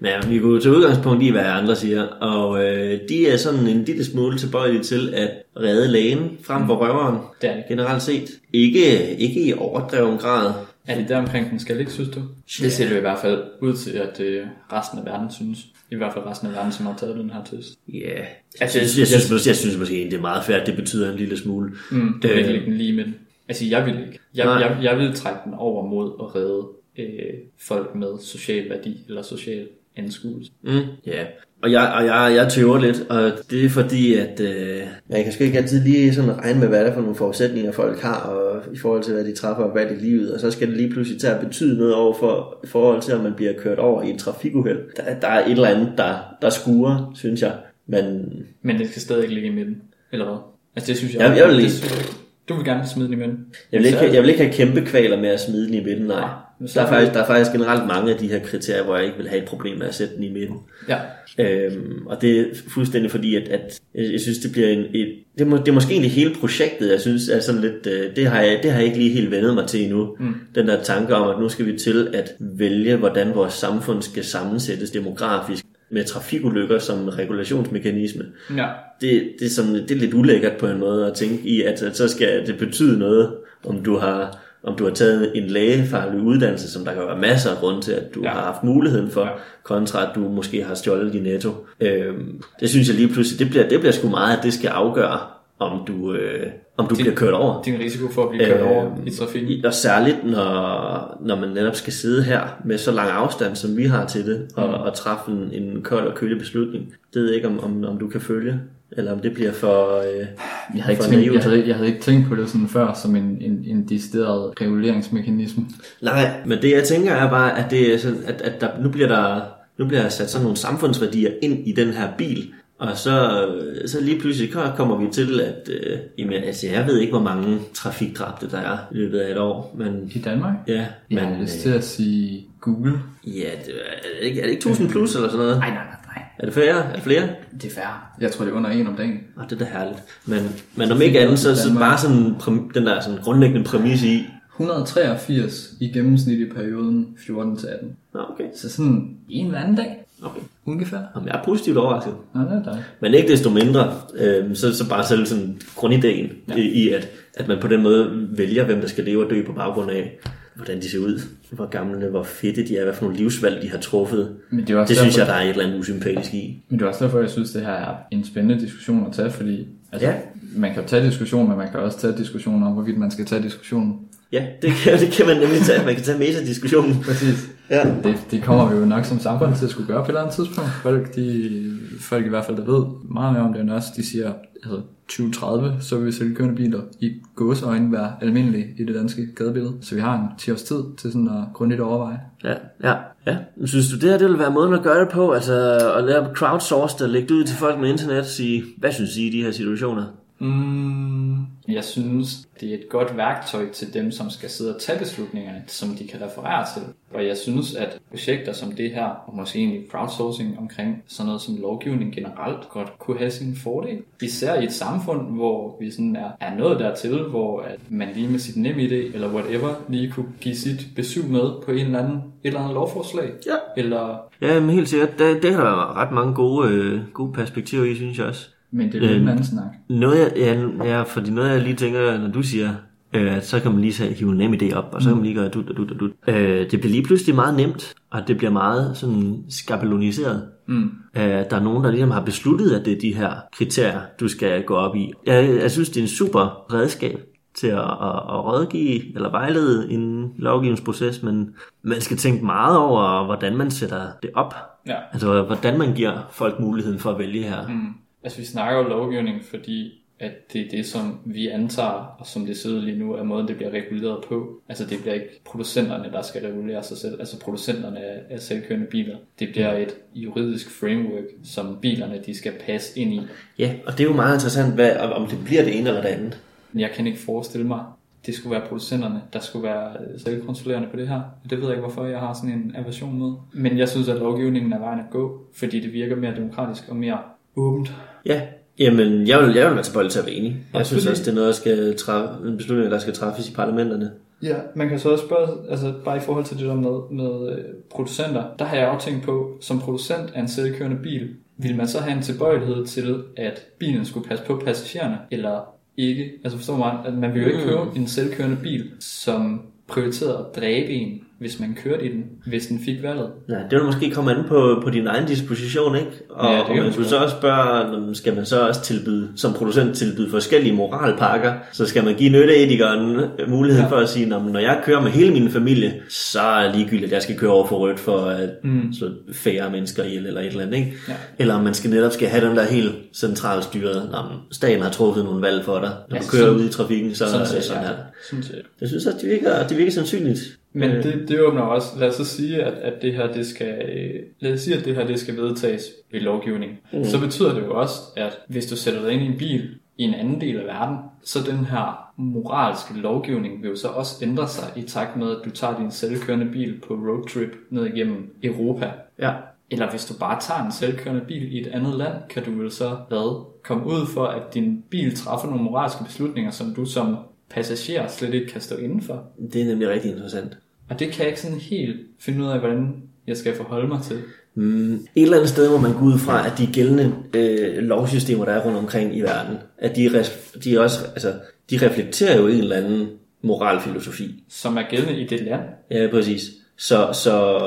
[SPEAKER 3] Men ja, vi går til udgangspunkt i, hvad andre siger, og øh, de er sådan en lille smule tilbøjelige til at redde lægen frem for røveren,
[SPEAKER 2] Det er det.
[SPEAKER 3] generelt set. Ikke, ikke i overdreven grad.
[SPEAKER 2] Er det der omkring den skal ligge, synes du? Det ser det jo i hvert fald ud til, at øh, resten af verden synes. I hvert fald resten af verden, som har taget den her test.
[SPEAKER 3] Ja, yeah.
[SPEAKER 2] Altså,
[SPEAKER 3] jeg, synes, jeg, synes, måske- jeg synes måske det er meget at det betyder en lille smule.
[SPEAKER 2] Mm, det ikke
[SPEAKER 3] Øh.
[SPEAKER 2] lige med den. Altså, jeg vil ikke. Jeg,
[SPEAKER 3] Nej.
[SPEAKER 2] jeg, jeg vil trække den over mod at redde øh, folk med social værdi eller social anskuelse.
[SPEAKER 3] Mm, ja, og jeg, og jeg, jeg tøver lidt, og det er fordi, at øh, man kan sgu ikke altid lige sådan regne med, hvad det er for nogle forudsætninger, folk har, og i forhold til, hvad de træffer og valg i livet, og så skal det lige pludselig til at betyde noget over for, i forhold til, om man bliver kørt over i en trafikuheld. Der, der er et eller andet, der, der skuer, synes jeg. Men
[SPEAKER 2] Men det skal stadig ikke ligge i midten. Eller hvad? Altså, det synes jeg...
[SPEAKER 3] Jeg- jeg vil
[SPEAKER 2] det
[SPEAKER 3] lige-
[SPEAKER 2] ikke. Du vil gerne smide den i midten.
[SPEAKER 3] jeg vil, ikke, jeg vil ikke have kæmpe kvaler med at smide den i midten, nej. Der er, faktisk, der er faktisk generelt mange af de her kriterier, hvor jeg ikke vil have et problem med at sætte den i midten.
[SPEAKER 2] Ja,
[SPEAKER 3] Øhm, og det er fuldstændig fordi, at, at jeg jeg synes, det bliver en, et, det, er, må, det er måske egentlig hele projektet, jeg synes er sådan lidt, øh, det, har jeg, det har jeg ikke lige helt vendet mig til endnu. Mm. Den der tanke om, at nu skal vi til at vælge, hvordan vores samfund skal sammensættes demografisk med trafikulykker som regulationsmekanisme.
[SPEAKER 2] ja.
[SPEAKER 3] Det, det, er sådan, det er lidt ulækkert på en måde at tænke i, at, at så skal det betyde noget, om du har om du har taget en lægefaglig uddannelse, som der kan være masser af grunde til, at du ja. Har haft muligheden for,
[SPEAKER 2] ja.
[SPEAKER 3] kontra at du måske har stjålet din netto. Øhm, det synes jeg lige pludselig, det bliver, det bliver sgu meget, at det skal afgøre, om du, øh, om du
[SPEAKER 2] Din-
[SPEAKER 3] bliver kørt over.
[SPEAKER 2] Din risiko for at blive kørt
[SPEAKER 3] Øh,
[SPEAKER 2] over i trafikken.
[SPEAKER 3] Og særligt, når, når man netop skal sidde her med så lang afstand, som vi har til det, og,
[SPEAKER 2] Mm.
[SPEAKER 3] og træffe en, en kold og kølig beslutning. Det ved jeg ikke, om, om, om du kan følge, eller om det bliver for... Øh,
[SPEAKER 5] Jeg havde, ikke
[SPEAKER 3] for
[SPEAKER 5] tænkt,
[SPEAKER 3] naivt.
[SPEAKER 5] jeg, havde, ikke- jeg havde ikke tænkt på det sådan før som en, en, en decideret reguleringsmekanisme.
[SPEAKER 3] Nej, men det jeg tænker er bare, at, det er sådan, at, at der, nu, bliver der, nu bliver der sat sådan nogle samfundsværdier ind i den her bil, og så, så lige pludselig kommer vi til, at øh, jamen, altså, jeg ved ikke, hvor mange trafikdræbte der er i løbet af et år, men
[SPEAKER 5] I Danmark?
[SPEAKER 3] ja,
[SPEAKER 5] Men, jeg har lyst til at sige Google.
[SPEAKER 3] ja det, er, det ikke, er det ikke 1000 plus eller sådan noget?
[SPEAKER 5] Nej, nej, nej.
[SPEAKER 3] Er det flere? Er det flere?
[SPEAKER 5] Det er færre. Jeg tror, det er under en om dagen.
[SPEAKER 3] Oh, det er da herligt. Men, men om ikke andet, så, så bare sådan præm- den der sådan grundlæggende præmis i,
[SPEAKER 5] 183 i gennemsnit i perioden 14 til 18.
[SPEAKER 3] Nå, okay,
[SPEAKER 5] Så sådan en hver anden dag,
[SPEAKER 3] okay.
[SPEAKER 5] ungefær.
[SPEAKER 3] Jamen, jeg er positivt overrasket.
[SPEAKER 5] Nå, det er dejligt.
[SPEAKER 3] Men ikke desto mindre, øh, så, så bare selv sådan grundideen ja. i, at, at man på den måde vælger, hvem der skal leve og dø på baggrund af, hvordan de ser ud, hvor gamle, hvor fedte de er, hvad for nogle livsvalg de har truffet.
[SPEAKER 5] Men det er også
[SPEAKER 3] Det synes
[SPEAKER 5] derfor,
[SPEAKER 3] jeg, der er et eller andet usympatisk i.
[SPEAKER 5] Men det er også derfor, jeg synes, det her er en spændende diskussion at tage, fordi altså,
[SPEAKER 3] Ja.
[SPEAKER 5] man kan tage diskussion, men man kan også tage diskussion om, hvorvidt man skal tage diskussionen.
[SPEAKER 3] Ja, det kan, det kan man nemlig tage. Man kan tage meta-diskussionen.
[SPEAKER 5] Præcis.
[SPEAKER 3] Ja.
[SPEAKER 5] Det, det kommer vi jo nok som samfund til at skulle gøre på et eller andet tidspunkt. Folk, de, folk i hvert fald, der ved meget mere om det end os, de siger, altså 2030, så vil vi sælge kørende biler i gåseøjne være almindelige i det danske gadebillede. Så vi har en 10 års tid til sådan at grundigt overveje.
[SPEAKER 3] Ja, ja, ja. Men Synes du, det her det vil være måden at gøre det på? Altså at lave crowdsource, der lægge det ud til folk med internet og sige, hvad synes I i de her situationer?
[SPEAKER 2] Mm, jeg synes, det er et godt værktøj til dem, som skal sidde og tage beslutningerne, som de kan referere til. Og jeg synes, at projekter som det her, og måske egentlig crowdsourcing omkring sådan noget som lovgivning generelt, godt kunne have sin fordel. Især i et samfund, hvor vi sådan er, er nået dertil, hvor at man lige med sit NemID eller whatever, lige kunne give sit besøg med på en eller anden, et eller andet lovforslag.
[SPEAKER 3] Ja.
[SPEAKER 2] Eller
[SPEAKER 3] Ja, men helt sikkert. Det, det har der ret mange gode, øh, gode perspektiver i, synes jeg også.
[SPEAKER 5] Men det er lidt en anden snak.
[SPEAKER 3] Noget, jeg, ja, ja, fordi noget, jeg lige tænker, når du siger, øh, at så kan man lige så hive en nem idé op, og så kan man lige gøre dut og dut og dut. Øh, det bliver lige pludselig meget nemt, og det bliver meget sådan skabeloniseret.
[SPEAKER 5] Mm.
[SPEAKER 3] Øh, der er nogen, der ligesom har besluttet, at det er de her kriterier, du skal gå op i. Jeg, jeg synes, det er en super redskab til at, at, at rådgive eller vejlede en lovgivningsproces, men man skal tænke meget over, hvordan man sætter det op.
[SPEAKER 2] ja,
[SPEAKER 3] Altså, hvordan man giver folk muligheden for at vælge her.
[SPEAKER 2] Mm. Altså vi snakker jo lovgivning, fordi at det er det, som vi antager, og som det ud lige nu, er måden, det bliver reguleret på. Altså det bliver ikke producenterne, der skal regulere sig selv, altså producenterne af, selvkørende biler. Det bliver et juridisk framework, som bilerne de skal passe ind i.
[SPEAKER 3] Ja, og det er jo meget interessant, hvad, om det bliver det ene eller det andet.
[SPEAKER 2] Jeg kan ikke forestille mig, det skulle være producenterne, der skulle være selvkontrollerende på det her. Det ved jeg ikke, hvorfor jeg har sådan en aversion med. Men jeg synes, at lovgivningen er vejen at gå, fordi det virker mere demokratisk og mere åbent.
[SPEAKER 3] Ja, jamen jeg vil, jeg vil være tilbøjelig til at være enig. Jeg synes
[SPEAKER 2] Absolut.
[SPEAKER 3] også, det er noget, der skal træffe, en beslutning, der skal træffes i parlamenterne.
[SPEAKER 2] Ja, man kan så også spørge, altså bare i forhold til det der med, med øh, producenter, der har jeg også tænkt på, som producent af en selvkørende bil, vil man så have en tilbøjelighed til, at bilen skulle passe på passagererne, eller ikke? Altså forstår man, at man vil jo ikke købe en selvkørende bil, som prioriterede at dræbe en, hvis man kørte i den, hvis den fik valget.
[SPEAKER 3] Nej, det vil måske komme an på, på din egen disposition, ikke? Og,
[SPEAKER 2] Ja,
[SPEAKER 3] ja,
[SPEAKER 2] det
[SPEAKER 3] og man skulle så også spørge, skal man så også tilbyde, som producent tilbyde forskellige moralpakker, så skal man give nytteetikeren mulighed
[SPEAKER 2] Ja.
[SPEAKER 3] for at sige, "Nå, men når jeg kører med hele min familie, så er det ligegyldigt, at jeg skal køre over for rødt for at mm. slå færre mennesker ihjel eller et eller andet, ikke?
[SPEAKER 2] Ja.
[SPEAKER 3] Eller om man skal netop skal have den der helt centralt styret, når staten har truffet nogle valg for dig. Når
[SPEAKER 2] Ja,
[SPEAKER 3] du kører
[SPEAKER 2] sådan-
[SPEAKER 3] ud i trafikken, så er det sådan
[SPEAKER 2] ja.
[SPEAKER 3] her.
[SPEAKER 2] Set.
[SPEAKER 3] Jeg synes også, det virker, det virker sandsynligt.
[SPEAKER 2] Men
[SPEAKER 3] Øh,
[SPEAKER 2] det, det åbner også, lad os så sige, at, at det her, det skal, øh, lad os sige, at det her, det skal vedtages ved lovgivning. Mm. Så betyder det jo også, at hvis du sætter dig ind i en bil i en anden del af verden, så den her moralske lovgivning vil jo så også ændre sig i takt med, at du tager din selvkørende bil på roadtrip ned igennem Europa.
[SPEAKER 3] Ja.
[SPEAKER 2] Eller hvis du bare tager en selvkørende bil i et andet land, kan du vel så hvad, komme ud for, at din bil træffer nogle moralske beslutninger, som du som passager slet ikke kan stå indenfor.
[SPEAKER 3] Det er nemlig rigtig interessant.
[SPEAKER 2] Og det kan jeg ikke sådan helt finde ud af, hvordan jeg skal forholde mig til.
[SPEAKER 3] Mm, et eller andet sted må man gå ud fra, at de gældende øh, lovsystemer, der er rundt omkring i verden, at de, de, også, altså, de reflekterer jo en eller anden moralfilosofi.
[SPEAKER 2] Som er gældende i det land.
[SPEAKER 3] Ja, præcis. Så, så,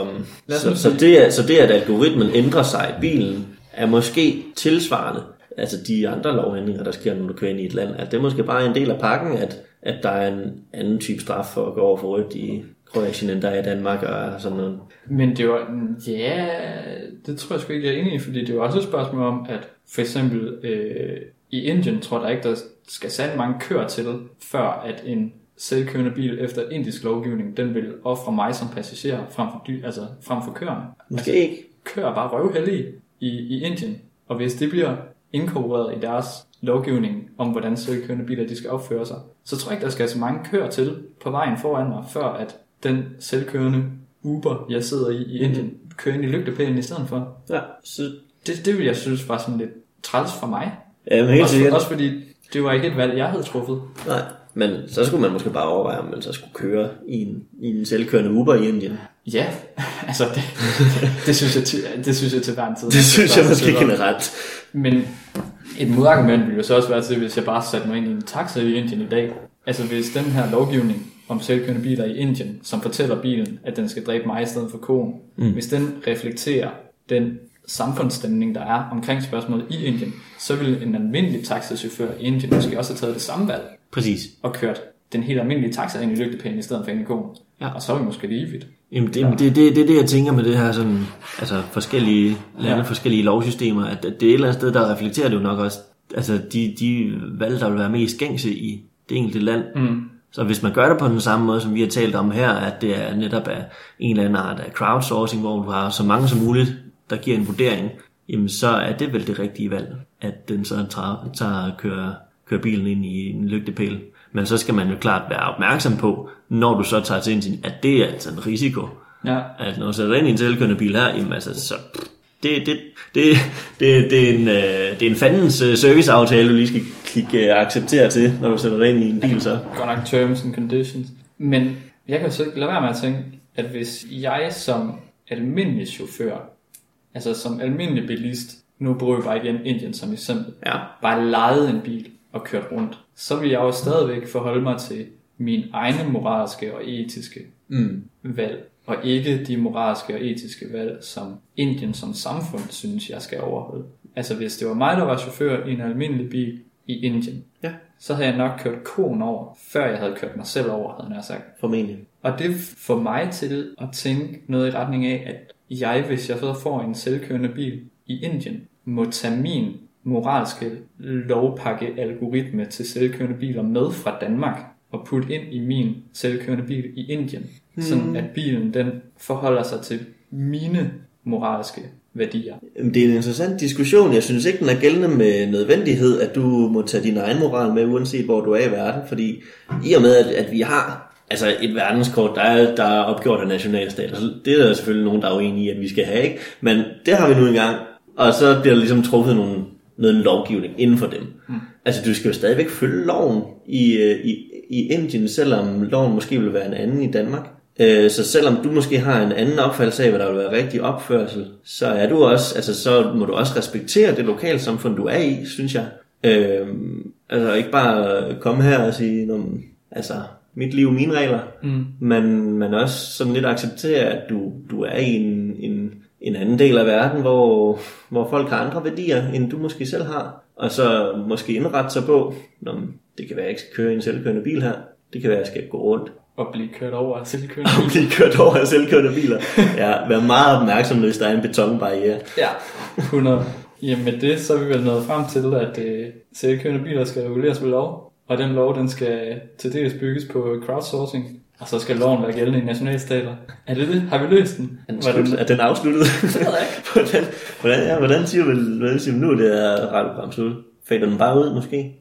[SPEAKER 3] så, så, det, at- så det, at algoritmen ændrer sig i bilen, er måske tilsvarende. Altså de andre lovændringer, der sker, når du kører ind i et land, at det er måske bare en del af pakken, at, at der er en anden type straf for at gå over for rødt i Kroatien, end der er i Danmark og sådan noget.
[SPEAKER 2] Men det var, ja, det tror jeg sgu ikke, jeg er enig i, fordi det er jo også et spørgsmål om, at for eksempel øh, i Indien tror jeg ikke, der skal særlig mange køer til, før at en selvkørende bil efter indisk lovgivning, den vil ofre mig som passager frem for, dy, altså frem for køerne.
[SPEAKER 3] Måske ikke.
[SPEAKER 2] Køer er bare røvheldige i, i Indien, og hvis det bliver inkorporeret i deres lovgivning om, hvordan selvkørende biler de skal opføre sig, så tror jeg ikke, der skal så mange køer til på vejen foran mig, før at den selvkørende Uber, jeg sidder i i Indien, kører ind i lygtepælen i stedet for.
[SPEAKER 3] Ja, så,
[SPEAKER 2] Det, det vil jeg synes var sådan lidt træls for mig.
[SPEAKER 3] ja men helt
[SPEAKER 2] Også,
[SPEAKER 3] sikkert.
[SPEAKER 2] også fordi det var ikke et valg, jeg havde truffet.
[SPEAKER 3] Nej, men så skulle man måske bare overveje, om man så skulle køre i en, i en selvkørende Uber i Indien.
[SPEAKER 2] Ja, altså det, det, synes, jeg til, det synes jeg til hver en tid.
[SPEAKER 3] Det synes jeg måske generelt.
[SPEAKER 2] Men et modargument ville jo så også være til, hvis jeg bare satte mig ind i en taxa i Indien i dag. Altså hvis den her lovgivning om selvkørende biler i Indien, som fortæller bilen, at den skal dræbe mig i stedet for konen, mm. hvis den reflekterer den samfundsstemning, der er omkring spørgsmålet i Indien, så vil en almindelig taxachauffør i Indien måske også have taget det samme valg
[SPEAKER 3] Præcis.
[SPEAKER 2] og kørt den helt almindelige taxa ind i lygtepælen i stedet for ind i konen.
[SPEAKER 3] Ja.
[SPEAKER 2] Og så er vi måske lige vidt.
[SPEAKER 3] Jamen, det, det, det, det er det, jeg tænker med det her sådan, altså forskellige lande,
[SPEAKER 2] Ja.
[SPEAKER 3] forskellige lovsystemer, at, at det er et eller andet sted, der reflekterer det jo nok også, altså de, de valg, der vil være mest gængse i det enkelte land.
[SPEAKER 2] Mm.
[SPEAKER 3] Så hvis man gør det på den samme måde, som vi har talt om her, at det er netop af en eller anden art af crowdsourcing, hvor du har så mange som muligt, der giver en vurdering, jamen så er det vel det rigtige valg, at den så tager, tager kører, kører bilen ind i en lygtepæl. Men så skal man jo klart være opmærksom på, når du så tager til Indien, at det er altså en risiko.
[SPEAKER 2] Ja,
[SPEAKER 3] At når du sætter ind i en selvkørende bil her, jamen altså, så det, det, det, det, det, er en, øh, det er en fandens øh, serviceaftale, du lige skal klikke øh, acceptere til, når du sætter dig ind i en bil så.
[SPEAKER 2] godt nok terms and conditions. Men jeg kan jo så ikke lade være med at tænke, at hvis jeg som almindelig chauffør, altså som almindelig bilist, nu bruger jeg bare igen Indien som eksempel,
[SPEAKER 3] Ja.
[SPEAKER 2] bare lejede en bil og kørt rundt, så vil jeg jo stadigvæk forholde mig til mine egne moralske og etiske
[SPEAKER 3] Mm.
[SPEAKER 2] valg, og ikke de moralske og etiske valg, som Indien som samfund synes, jeg skal overholde. Altså hvis det var mig, der var chauffør i en almindelig bil i Indien,
[SPEAKER 3] Ja.
[SPEAKER 2] så havde jeg nok kørt konen over, før jeg havde kørt mig selv over, havde jeg sagt.
[SPEAKER 3] Formentlig.
[SPEAKER 2] Og det får mig til at tænke noget i retning af, at jeg, hvis jeg så får en selvkørende bil i Indien, må tage min moralske lovpakke algoritme til selvkørende biler med fra Danmark og putte ind i min selvkørende bil i Indien. Mm. Sådan at bilen den forholder sig til mine moralske værdier.
[SPEAKER 3] Det er en interessant diskussion. Jeg synes ikke, den er gældende med nødvendighed, at du må tage din egen moral med, uanset hvor du er i verden. Fordi i og med, at, at vi har altså et verdenskort, der er, der er opgjort af nationalstater, så det er der selvfølgelig nogen, der er uenige i, at vi skal have. Ikke? Men det har vi nu engang. Og så bliver der ligesom truffet nogle, noget lovgivning inden for dem. Mm. Altså, du skal jo stadigvæk følge loven i, øh, i, i Indien, selvom loven måske vil være en anden i Danmark. Øh, Så selvom du måske har en anden opfattelse af, hvad der vil være rigtig opførsel, så er du også, altså så må du også respektere det lokalsamfund, du er i, synes jeg. Øh, altså ikke bare komme her og sige, "Nå, men, altså mit liv, mine regler, mm. men, men også sådan lidt acceptere, at du, du er i en, en, en anden del af verden, hvor, hvor folk har andre værdier, end du måske selv har. Og så måske indrette sig på, Nå, men det kan være, at jeg ikke skal køre i en selvkørende bil her. Det kan være, at jeg skal gå rundt
[SPEAKER 2] Og blive kørt over af selvkørende
[SPEAKER 3] og blive kørt over af selvkørende biler. Ja, vær meget opmærksom, hvis der er en betonbarriere.
[SPEAKER 2] Ja, 100. Jamen med det, så er vi vel nået frem til, at øh, selvkørende biler skal reguleres ved lov, og den lov, den skal til dels bygges på crowdsourcing, og så skal loven være gældende i nationalstater. Er det det? Har vi løst den?
[SPEAKER 3] Er den, er den afsluttet?
[SPEAKER 2] Det ved jeg ikke.
[SPEAKER 3] hvordan, hvordan, ja, hvordan siger vi, hvordan siger vi nu, det er radioprogram slut? Fader den bare ud, måske?